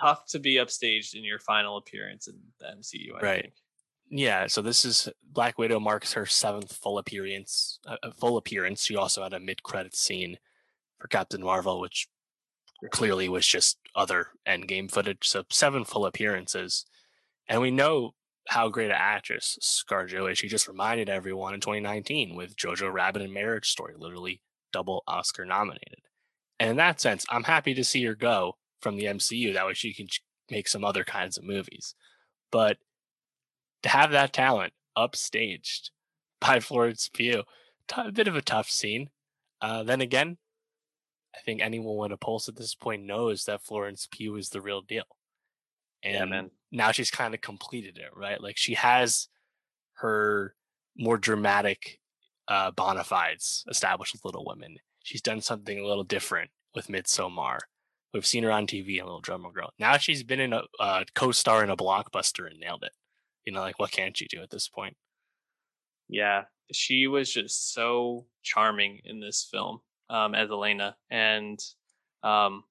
tough to be upstaged in your final appearance in the MCU, I right. think. Yeah, so this is Black Widow marks her seventh full appearance. Uh, full appearance. She also had a mid-credit scene for Captain Marvel, which clearly was just other Endgame footage. So seven full appearances, and we know how great an actress ScarJo is. She just reminded everyone in 2019 with Jojo Rabbit and Marriage Story, literally double Oscar nominated. And in that sense, I'm happy to see her go from the MCU. That way, she can make some other kinds of movies. But to have that talent upstaged by Florence Pugh, a bit of a tough scene. Uh, then again, I think anyone with a pulse at this point knows that Florence Pugh is the real deal. And yeah, now she's kind of completed it, right? Like she has her more dramatic uh, bona fides established with Little Women. She's done something a little different with Midsommar. We've seen her on TV in Little Drummer Girl. Now she's been in a uh, co-star in a blockbuster and nailed it you know, like what can't you do at this point? Yeah, she was just so charming in this film um, as Yelena, and um,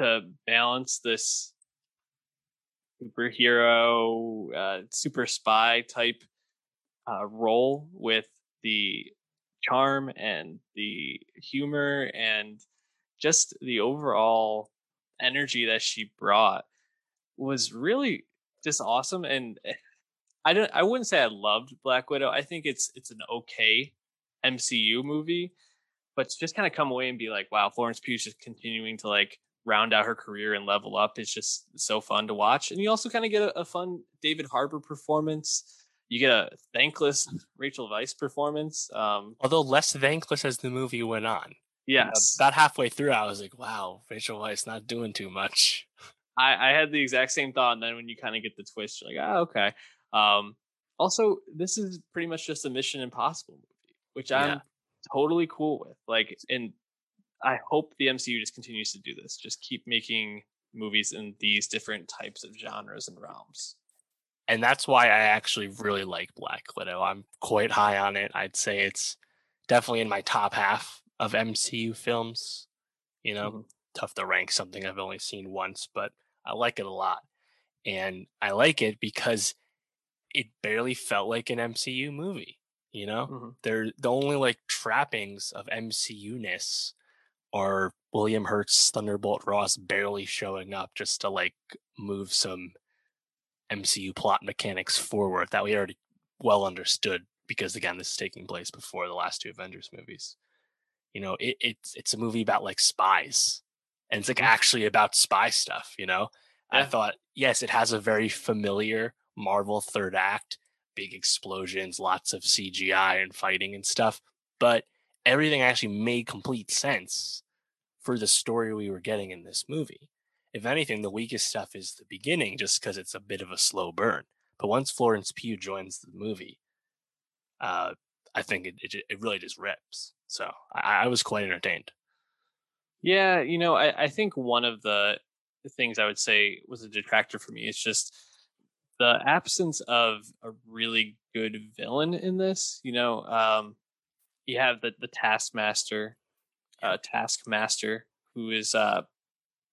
to balance this superhero, uh, super spy type uh, role with the charm and the humor and just the overall energy that she brought was really just awesome. And eh, I don't I wouldn't say I loved Black Widow. I think it's it's an okay MCU movie, but to just kind of come away and be like, wow, Florence Pugh's just continuing to like round out her career and level up is just so fun to watch. And you also kind of get a, a fun David Harbour performance. You get a thankless Rachel Weisz performance. Um, Although less thankless as the movie went on. Yes. You know, about halfway through, I was like, wow, Rachel Weisz not doing too much. I, I had the exact same thought, and then when you kind of get the twist, you're like, ah, okay. Um, also, this is pretty much just a Mission Impossible movie, which I'm yeah. totally cool with. Like, and I hope the MCU just continues to do this. Just keep making movies in these different types of genres and realms. And that's why I actually really like Black Widow. I'm quite high on it. I'd say it's definitely in my top half of MCU films. You know, mm-hmm. Tough to rank something I've only seen once, but I like it a lot. And I like it because it barely felt like an MCU movie. You know, mm-hmm. they're the only like trappings of MCU ness are William Hurt's Thunderbolt Ross barely showing up just to like move some MCU plot mechanics forward that we already well understood because again this is taking place before the last two Avengers movies. You know, it, it's it's a movie about like spies. And it's like mm-hmm. actually about spy stuff, you know? Yeah. I thought, yes, it has a very familiar Marvel third act, big explosions, lots of CGI and fighting and stuff, but everything actually made complete sense for the story we were getting in this movie. If anything, the weakest stuff is the beginning, just because it's a bit of a slow burn. But once Florence Pugh joins the movie, uh, I think it, it, it really just rips. So I, I was quite entertained. Yeah, you know, I, I think one of the things I would say was a detractor for me is just the absence of a really good villain in this. You know, um, you have the the Taskmaster, uh, Taskmaster, who is uh,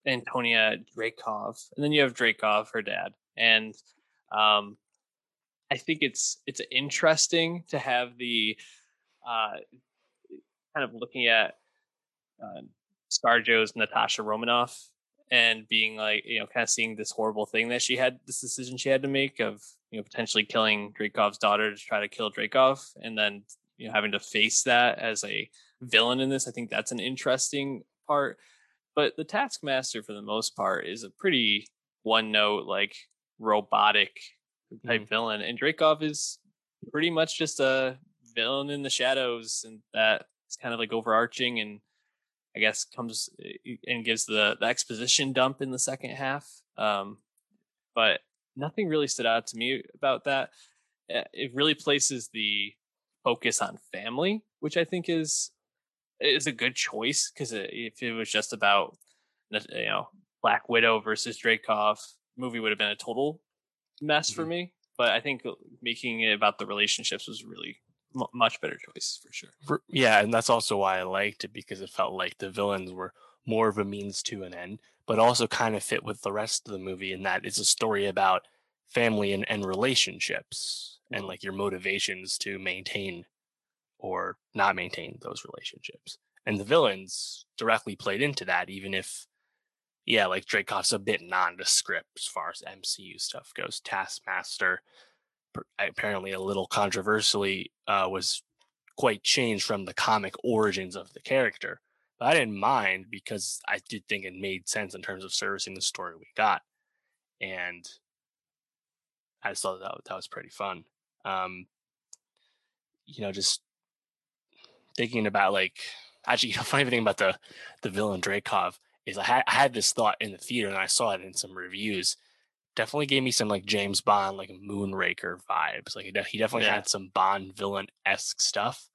Antonia Dreykov, and then you have Dreykov, her dad, and um, I think it's it's interesting to have the uh, kind of looking at uh, ScarJo's Natasha Romanoff and being like, you know, kind of seeing this horrible thing that she had, this decision she had to make of, you know, potentially killing Dreykov's daughter to try to kill Dreykov and then, you know, having to face that as a villain in this. I think that's an interesting part. But the Taskmaster, for the most part, is a pretty one note, like robotic type mm. villain. And Dreykov is pretty much just a villain in the shadows and that it's kind of like overarching and I guess comes eh, and gives the, the exposition dump in the second half. Um, but nothing really stood out to me about that. Eh, it really places the focus on family, which I think is is a good choice because if it was just about you know Black Widow versus Dreykov, movie would have been a total mess mm-hmm. for me. But I think making it about the relationships was really m- much better choice for sure. For, yeah, and that's also why I liked it because it felt like the villains were more of a means to an end, but also kind of fit with the rest of the movie in that it's a story about family and, and relationships mm-hmm. and like your motivations to maintain or not maintain those relationships. And the villains directly played into that, even if, yeah, like Dreykov's a bit nondescript as far as MCU stuff goes. Taskmaster apparently a little controversially uh, was quite changed from the comic origins of the character. But I didn't mind because I did think it made sense in terms of servicing the story we got, and I just thought that that was pretty fun. Um, you know, just thinking about like actually, you know, funny thing about the the villain Dreykov is I had I had this thought in the theater and I saw it in some reviews definitely gave me some like James Bond, like Moonraker vibes. Like he definitely yeah. had some Bond villain esque stuff,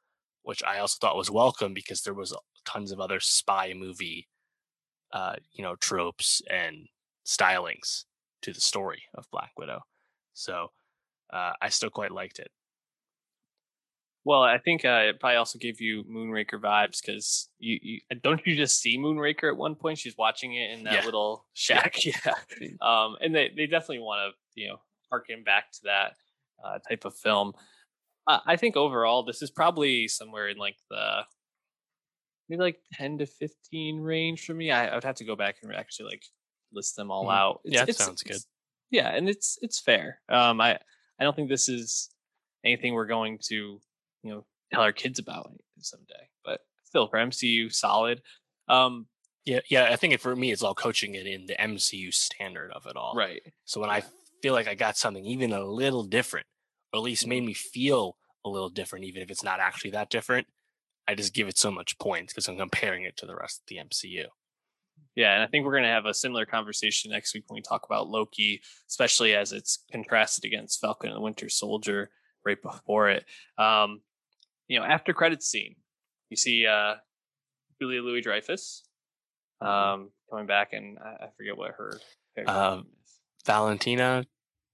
which I also thought was welcome because there was tons of other spy movie, uh, you know, tropes and stylings to the story of Black Widow. So uh, I still quite liked it. Well, I think uh, it probably also gave you Moonraker vibes because you, you don't you just see Moonraker at one point? She's watching it in that yeah. little shack, yeah. yeah. Um, and they they definitely want to you know harken back to that uh, type of film. Uh, I think overall this is probably somewhere in like the maybe like ten to fifteen range for me. I, would have to go back and actually like list them all mm-hmm. out. It's, yeah, it sounds good. Yeah, and it's it's fair. Um, I I don't think this is anything we're going to you know tell our kids about it someday. But still, for MCU, solid. Um, yeah, yeah. I think it, for me, it's all coaching it in the MCU standard of it all. Right. So when. I feel like I got something even a little different, or at least made mm-hmm. me feel a little different, even if it's not actually that different, I just give it so much points because I'm comparing it to the rest of the MCU. Yeah, and I think we're going to have a similar conversation next week when we talk about Loki, especially as it's contrasted against Falcon and the Winter Soldier right before it. Um, you know, after credits scene, you see uh, Julia Louis Dreyfus mm-hmm. um, coming back, and I, I forget what her uh, Valentina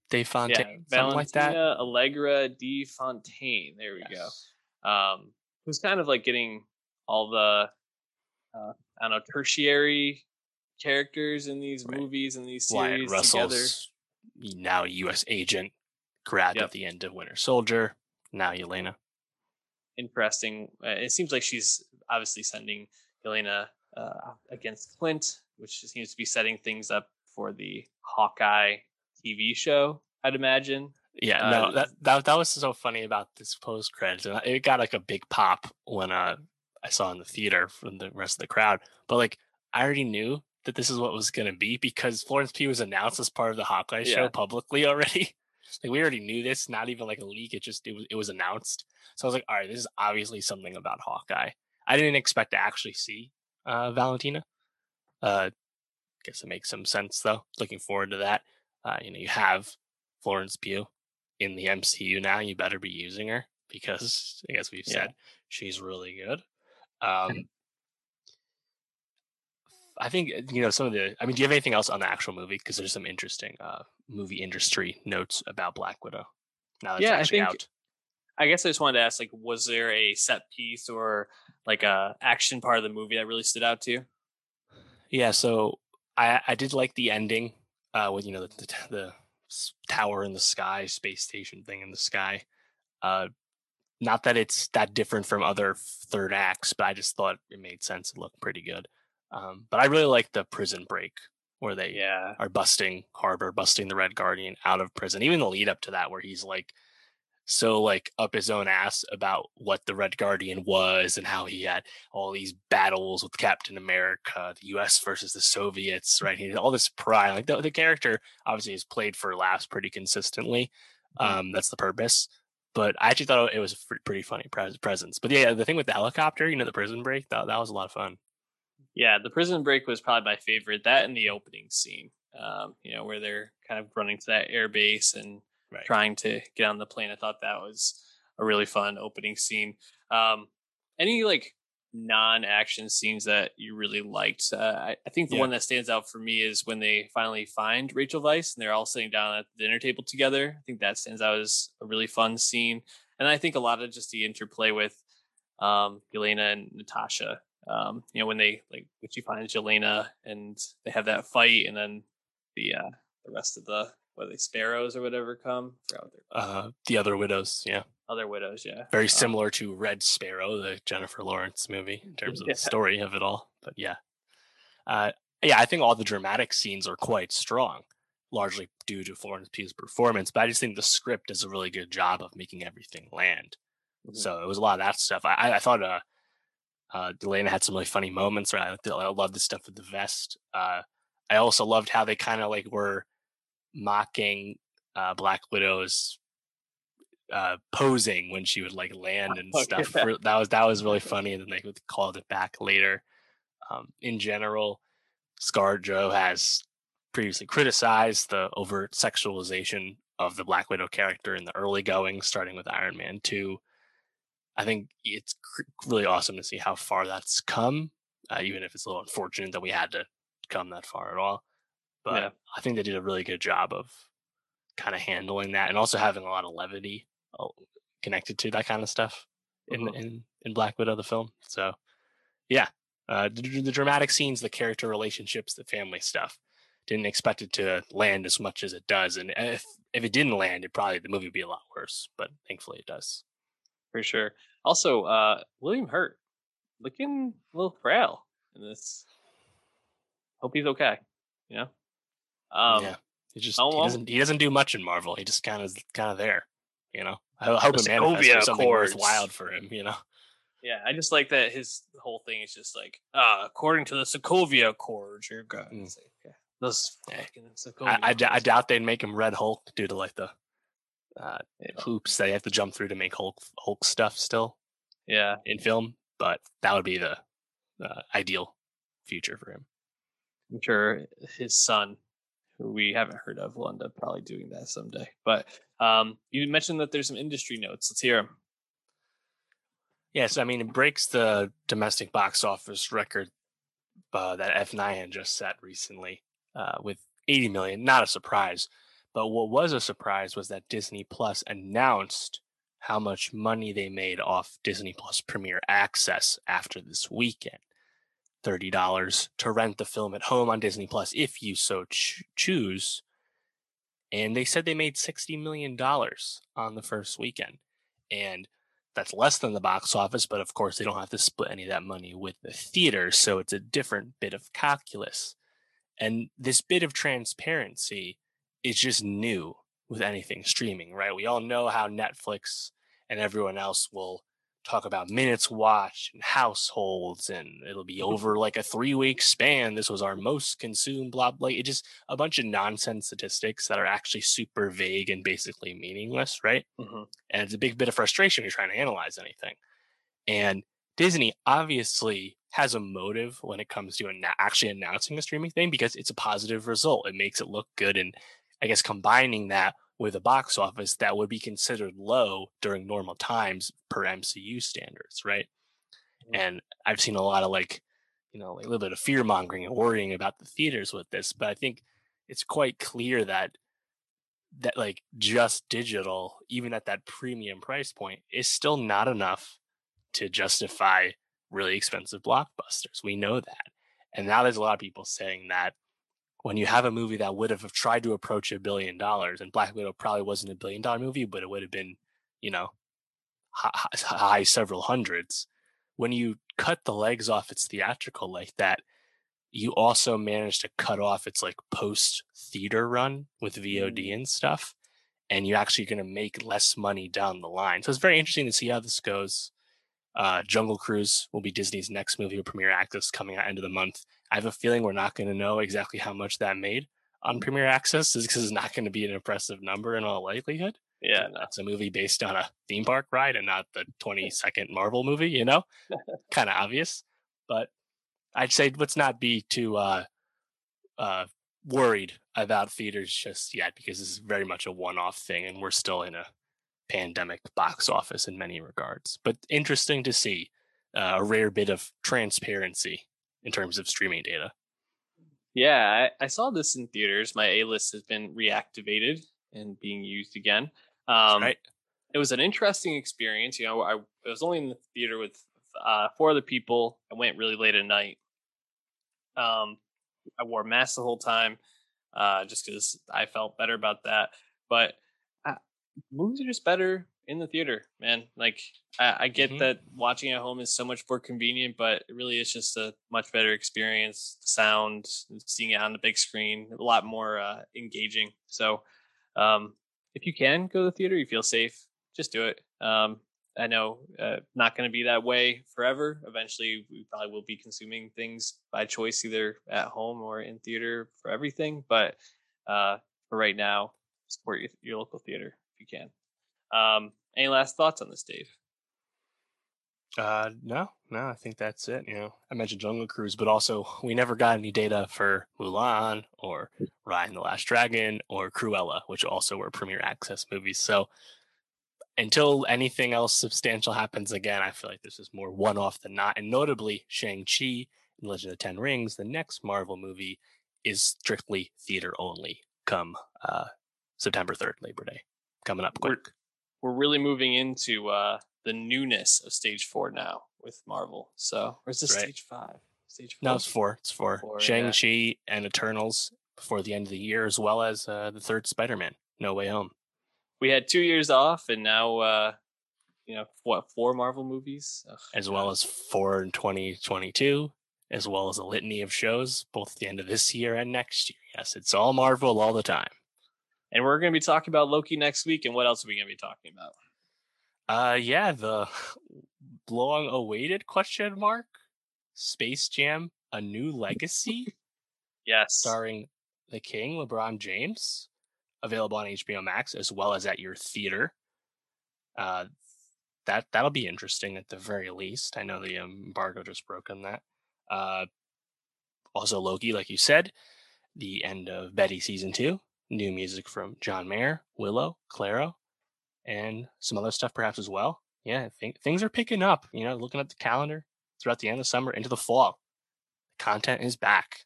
De Fontaine, yeah, something Valentina like that. Allegra De Fontaine. There we yes. go. Um, who's kind of like getting all the uh, I don't know tertiary characters in these Right. movies and these Wyatt series together. Russell's now U.S. agent, grabbed Yep. at the end of Winter Soldier. Now Yelena. Interesting. Uh, it seems like she's obviously sending Yelena uh, against Clint, which seems to be setting things up for the Hawkeye TV show. I'd imagine. Yeah, Uh, no, that, that that was so funny about this post credits. It got like a big pop when uh I saw in the theater from the rest of the crowd. But like I already knew that this is what was gonna be because Florence Pugh was announced as part of the Hawkeye show publicly already. Like we already knew this, not even like a leak. It just it was it was announced. So I was like, all right, this is obviously something about Hawkeye. I didn't expect to actually see uh Valentina. Uh guess it makes some sense though. Looking forward to that. Uh, you know, you have Florence Pugh in the MCU now. You better be using her because I guess we've Yeah. said she's really good. Um, I think uh, you know some of the. I mean, do you have anything else on the actual movie? Because there's some interesting uh, movie industry notes about Black Widow. Now that's Yeah, I actually think- out. I guess I just wanted to ask, like, was there a set piece or like a action part of the movie that really stood out to you? Yeah, so I I did like the ending uh with you know the the, the tower in the sky, space station thing in the sky. Uh not that it's that different from other third acts, but I just thought it made sense. It looked pretty good. Um but I really like the prison break where they Yeah. are busting Harbour, busting the Red Guardian out of prison. Even the lead up to that, where he's like so like up his own ass about what the Red Guardian was and how he had all these battles with Captain America, the U.S. versus the Soviets, right? He had all this pride. Like the, the character obviously is played for laughs pretty consistently. Mhm. Um, that's the purpose. But I actually thought it was a pretty funny presence. But yeah, the thing with the helicopter, you know, the prison break, that, that was a lot of fun. Yeah, the prison break was probably my favorite. That and the opening scene, um, you know, where they're kind of running to that air base and Right. trying to get on the plane. I thought that was a really fun opening scene. Um, any like non-action scenes that you really liked? Uh, I, I think the Yeah. one that stands out for me is when they finally find Rachel Weisz and they're all sitting down at the dinner table together. I think that stands out as a really fun scene, and I think a lot of just the interplay with um, Yelena and Natasha. Um, you know, when they like when she finds Yelena and they have that fight, and then the uh, the rest of the what are they sparrows or whatever come. Forgot what they're Uh, the other widows, yeah. other widows. Yeah, very Um, similar to Red Sparrow, the Jennifer Lawrence movie, in terms of Yeah. the story of it all. But yeah, uh, yeah, I think all the dramatic scenes are quite strong, largely due to Florence Pugh's performance. But I just think the script does a really good job of making everything land. Mhm. So it was a lot of that stuff. I- I thought uh, uh, Yelena had some really funny moments. Right, I, I love the stuff with the vest. Uh, I also loved how they kind of like were mocking uh, Black Widow's uh, posing when she would like land and Oh, stuff. yeah. That was that was really funny, and then they called it back later. Um, in general, ScarJo has previously criticized the overt sexualization of the Black Widow character in the early going, starting with Iron Man two. I think it's cr- really awesome to see how far that's come, uh, even if it's a little unfortunate that we had to come that far at all. But Yeah. I think they did a really good job of kind of handling that and also having a lot of levity uh, connected to that kind of stuff in Mhm. in, in Black Widow the film. So yeah, uh, the, the dramatic scenes, the character relationships, the family stuff. Didn't expect it to land as much as it does, and if if it didn't land, it probably the movie would be a lot worse. But thankfully, it does. For sure. Also, uh, William Hurt looking a little frail in this. Hope he's okay. You know. Um, yeah, he just he doesn't he doesn't do much in Marvel. He just kind of kind of there. You know, I ho- hope it manifests for something worthwhile for him. You know. Yeah, I just like that his whole thing is just like, uh, according to the Sokovia Accords, you're good. Mm. Like, yeah, those fucking Sokovia I, I, d- I Accords. doubt they'd make him Red Hulk due to like the uh, hoops that you have to jump through to make Hulk Hulk stuff still Yeah, in film. But that would be the uh, ideal future for him. I'm sure his son, who we haven't heard of, will end up probably doing that someday. But um, you mentioned that there's some industry notes. Let's hear them. Yes, I mean it breaks the domestic box office record uh, that F9 had just set recently uh, with 80 million. Not a surprise, but what was a surprise was that Disney Plus announced how much money they made off Disney Plus Premier Access after this weekend. $30 to rent the film at home on Disney Plus if you so ch- choose. And they said they made $60 million on the first weekend. And that's less than the box office, but of course, they don't have to split any of that money with the theaters. So it's a different bit of calculus. And this bit of transparency is just new with anything streaming, right? We all know how Netflix and everyone else will talk about minutes watched and households and it'll be mm-hmm. over like a three week span this was our most consumed blah blah it just a bunch of nonsense statistics that are actually super vague and basically meaningless right mm-hmm. and it's a big bit of frustration when you're trying to analyze anything and disney obviously has a motive when it comes to an- actually announcing a streaming thing because it's a positive result it makes it look good and i guess combining that with a box office that would be considered low during normal times per MCU standards, right? Mm-hmm. And I've seen a lot of like, you know, like a little bit of fear mongering and worrying about the theaters with this, but I think it's quite clear that that like just digital, even at that premium price point, is still not enough to justify really expensive blockbusters. We know that. And now there's a lot of people saying that when you have a movie that would have tried to approach a billion dollars, and Black Widow probably wasn't a billion dollar movie, but it would have been, you know, high, high several hundreds. When you cut the legs off its theatrical like that, you also manage to cut off its like post theater run with VOD mm. and stuff. And you're actually going to make less money down the line. So it's very interesting to see how this goes. Uh, Jungle Cruise will be Disney's next movie with premiere access coming out end of the month. I have a feeling we're not going to know exactly how much that made on Premiere Access because it's not going to be an impressive number in all likelihood. Yeah, no. it's a movie based on a theme park ride and not the 20 second Marvel movie, you know? kind of obvious. But I'd say let's not be too uh, uh, worried about theaters just yet because this is very much a one off thing and we're still in a pandemic box office in many regards. But interesting to see uh, a rare bit of transparency in terms of streaming data. Yeah, I, I saw this in theaters. My A list has been reactivated and being used again. Um, right. It was an interesting experience. You know, I, I was only in the theater with uh, four other people. I went really late at night. Um, I wore masks the whole time, uh, just because I felt better about that. But movies are just better in the theater, man. Like I, I get mm-hmm. that watching at home is so much more convenient, but it really is just a much better experience. Sound, seeing it on the big screen, a lot more uh, engaging. So, um, if you can go to the theater, you feel safe, just do it. Um, I know uh, not going to be that way forever. Eventually, we probably will be consuming things by choice, either at home or in theater for everything. But uh, for right now, support your, your local theater you can. Um, any last thoughts on this, Dave? Uh, no, no, I think that's it. You know, I mentioned Jungle Cruise, but also we never got any data for Mulan or Raya and the Last Dragon or Cruella, which also were premiere access movies. So until anything else substantial happens again, I feel like this is more one off than not. And notably, Shang-Chi and Legend of the Ten Rings, the next Marvel movie, is strictly theater only come uh, September 3rd, Labor Day. Coming up quick we're really moving into uh, the newness of stage four now with Marvel. So, or is this right. stage five? Stage four? No, it's four. It's four. four Shang Chi yeah. and Eternals before the end of the year, as well as uh, the third Spider Man, No Way Home. We had two years off, and now, uh, you know, what four Marvel movies, Ugh, as well as four in 2022, as well as a litany of shows, both at the end of this year and next year. Yes, it's all Marvel all the time. And we're going to be talking about Loki next week. And what else are we going to be talking about? Uh, yeah, the long awaited question mark Space Jam: A New Legacy. yes, starring the King, LeBron James, available on HBO Max as well as at your theater. Uh, that that'll be interesting at the very least. I know the embargo just broke on that. Uh, also Loki, like you said, the end of Betty season two new music from John Mayer, Willow, Clairo, and some other stuff perhaps as well. Yeah, think things are picking up. You know, looking at the calendar throughout the end of summer into the fall, the content is back.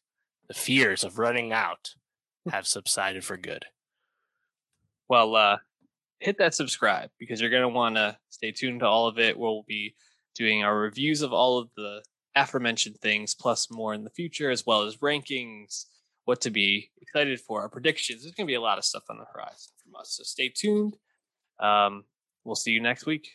The fears of running out have subsided for good. Well, uh, hit that subscribe because you're going to want to stay tuned to all of it. We'll be doing our reviews of all of the aforementioned things, plus more in the future, as well as rankings, what to be excited for, our predictions. There's going to be a lot of stuff on the horizon from us. So stay tuned. Um, we'll see you next week.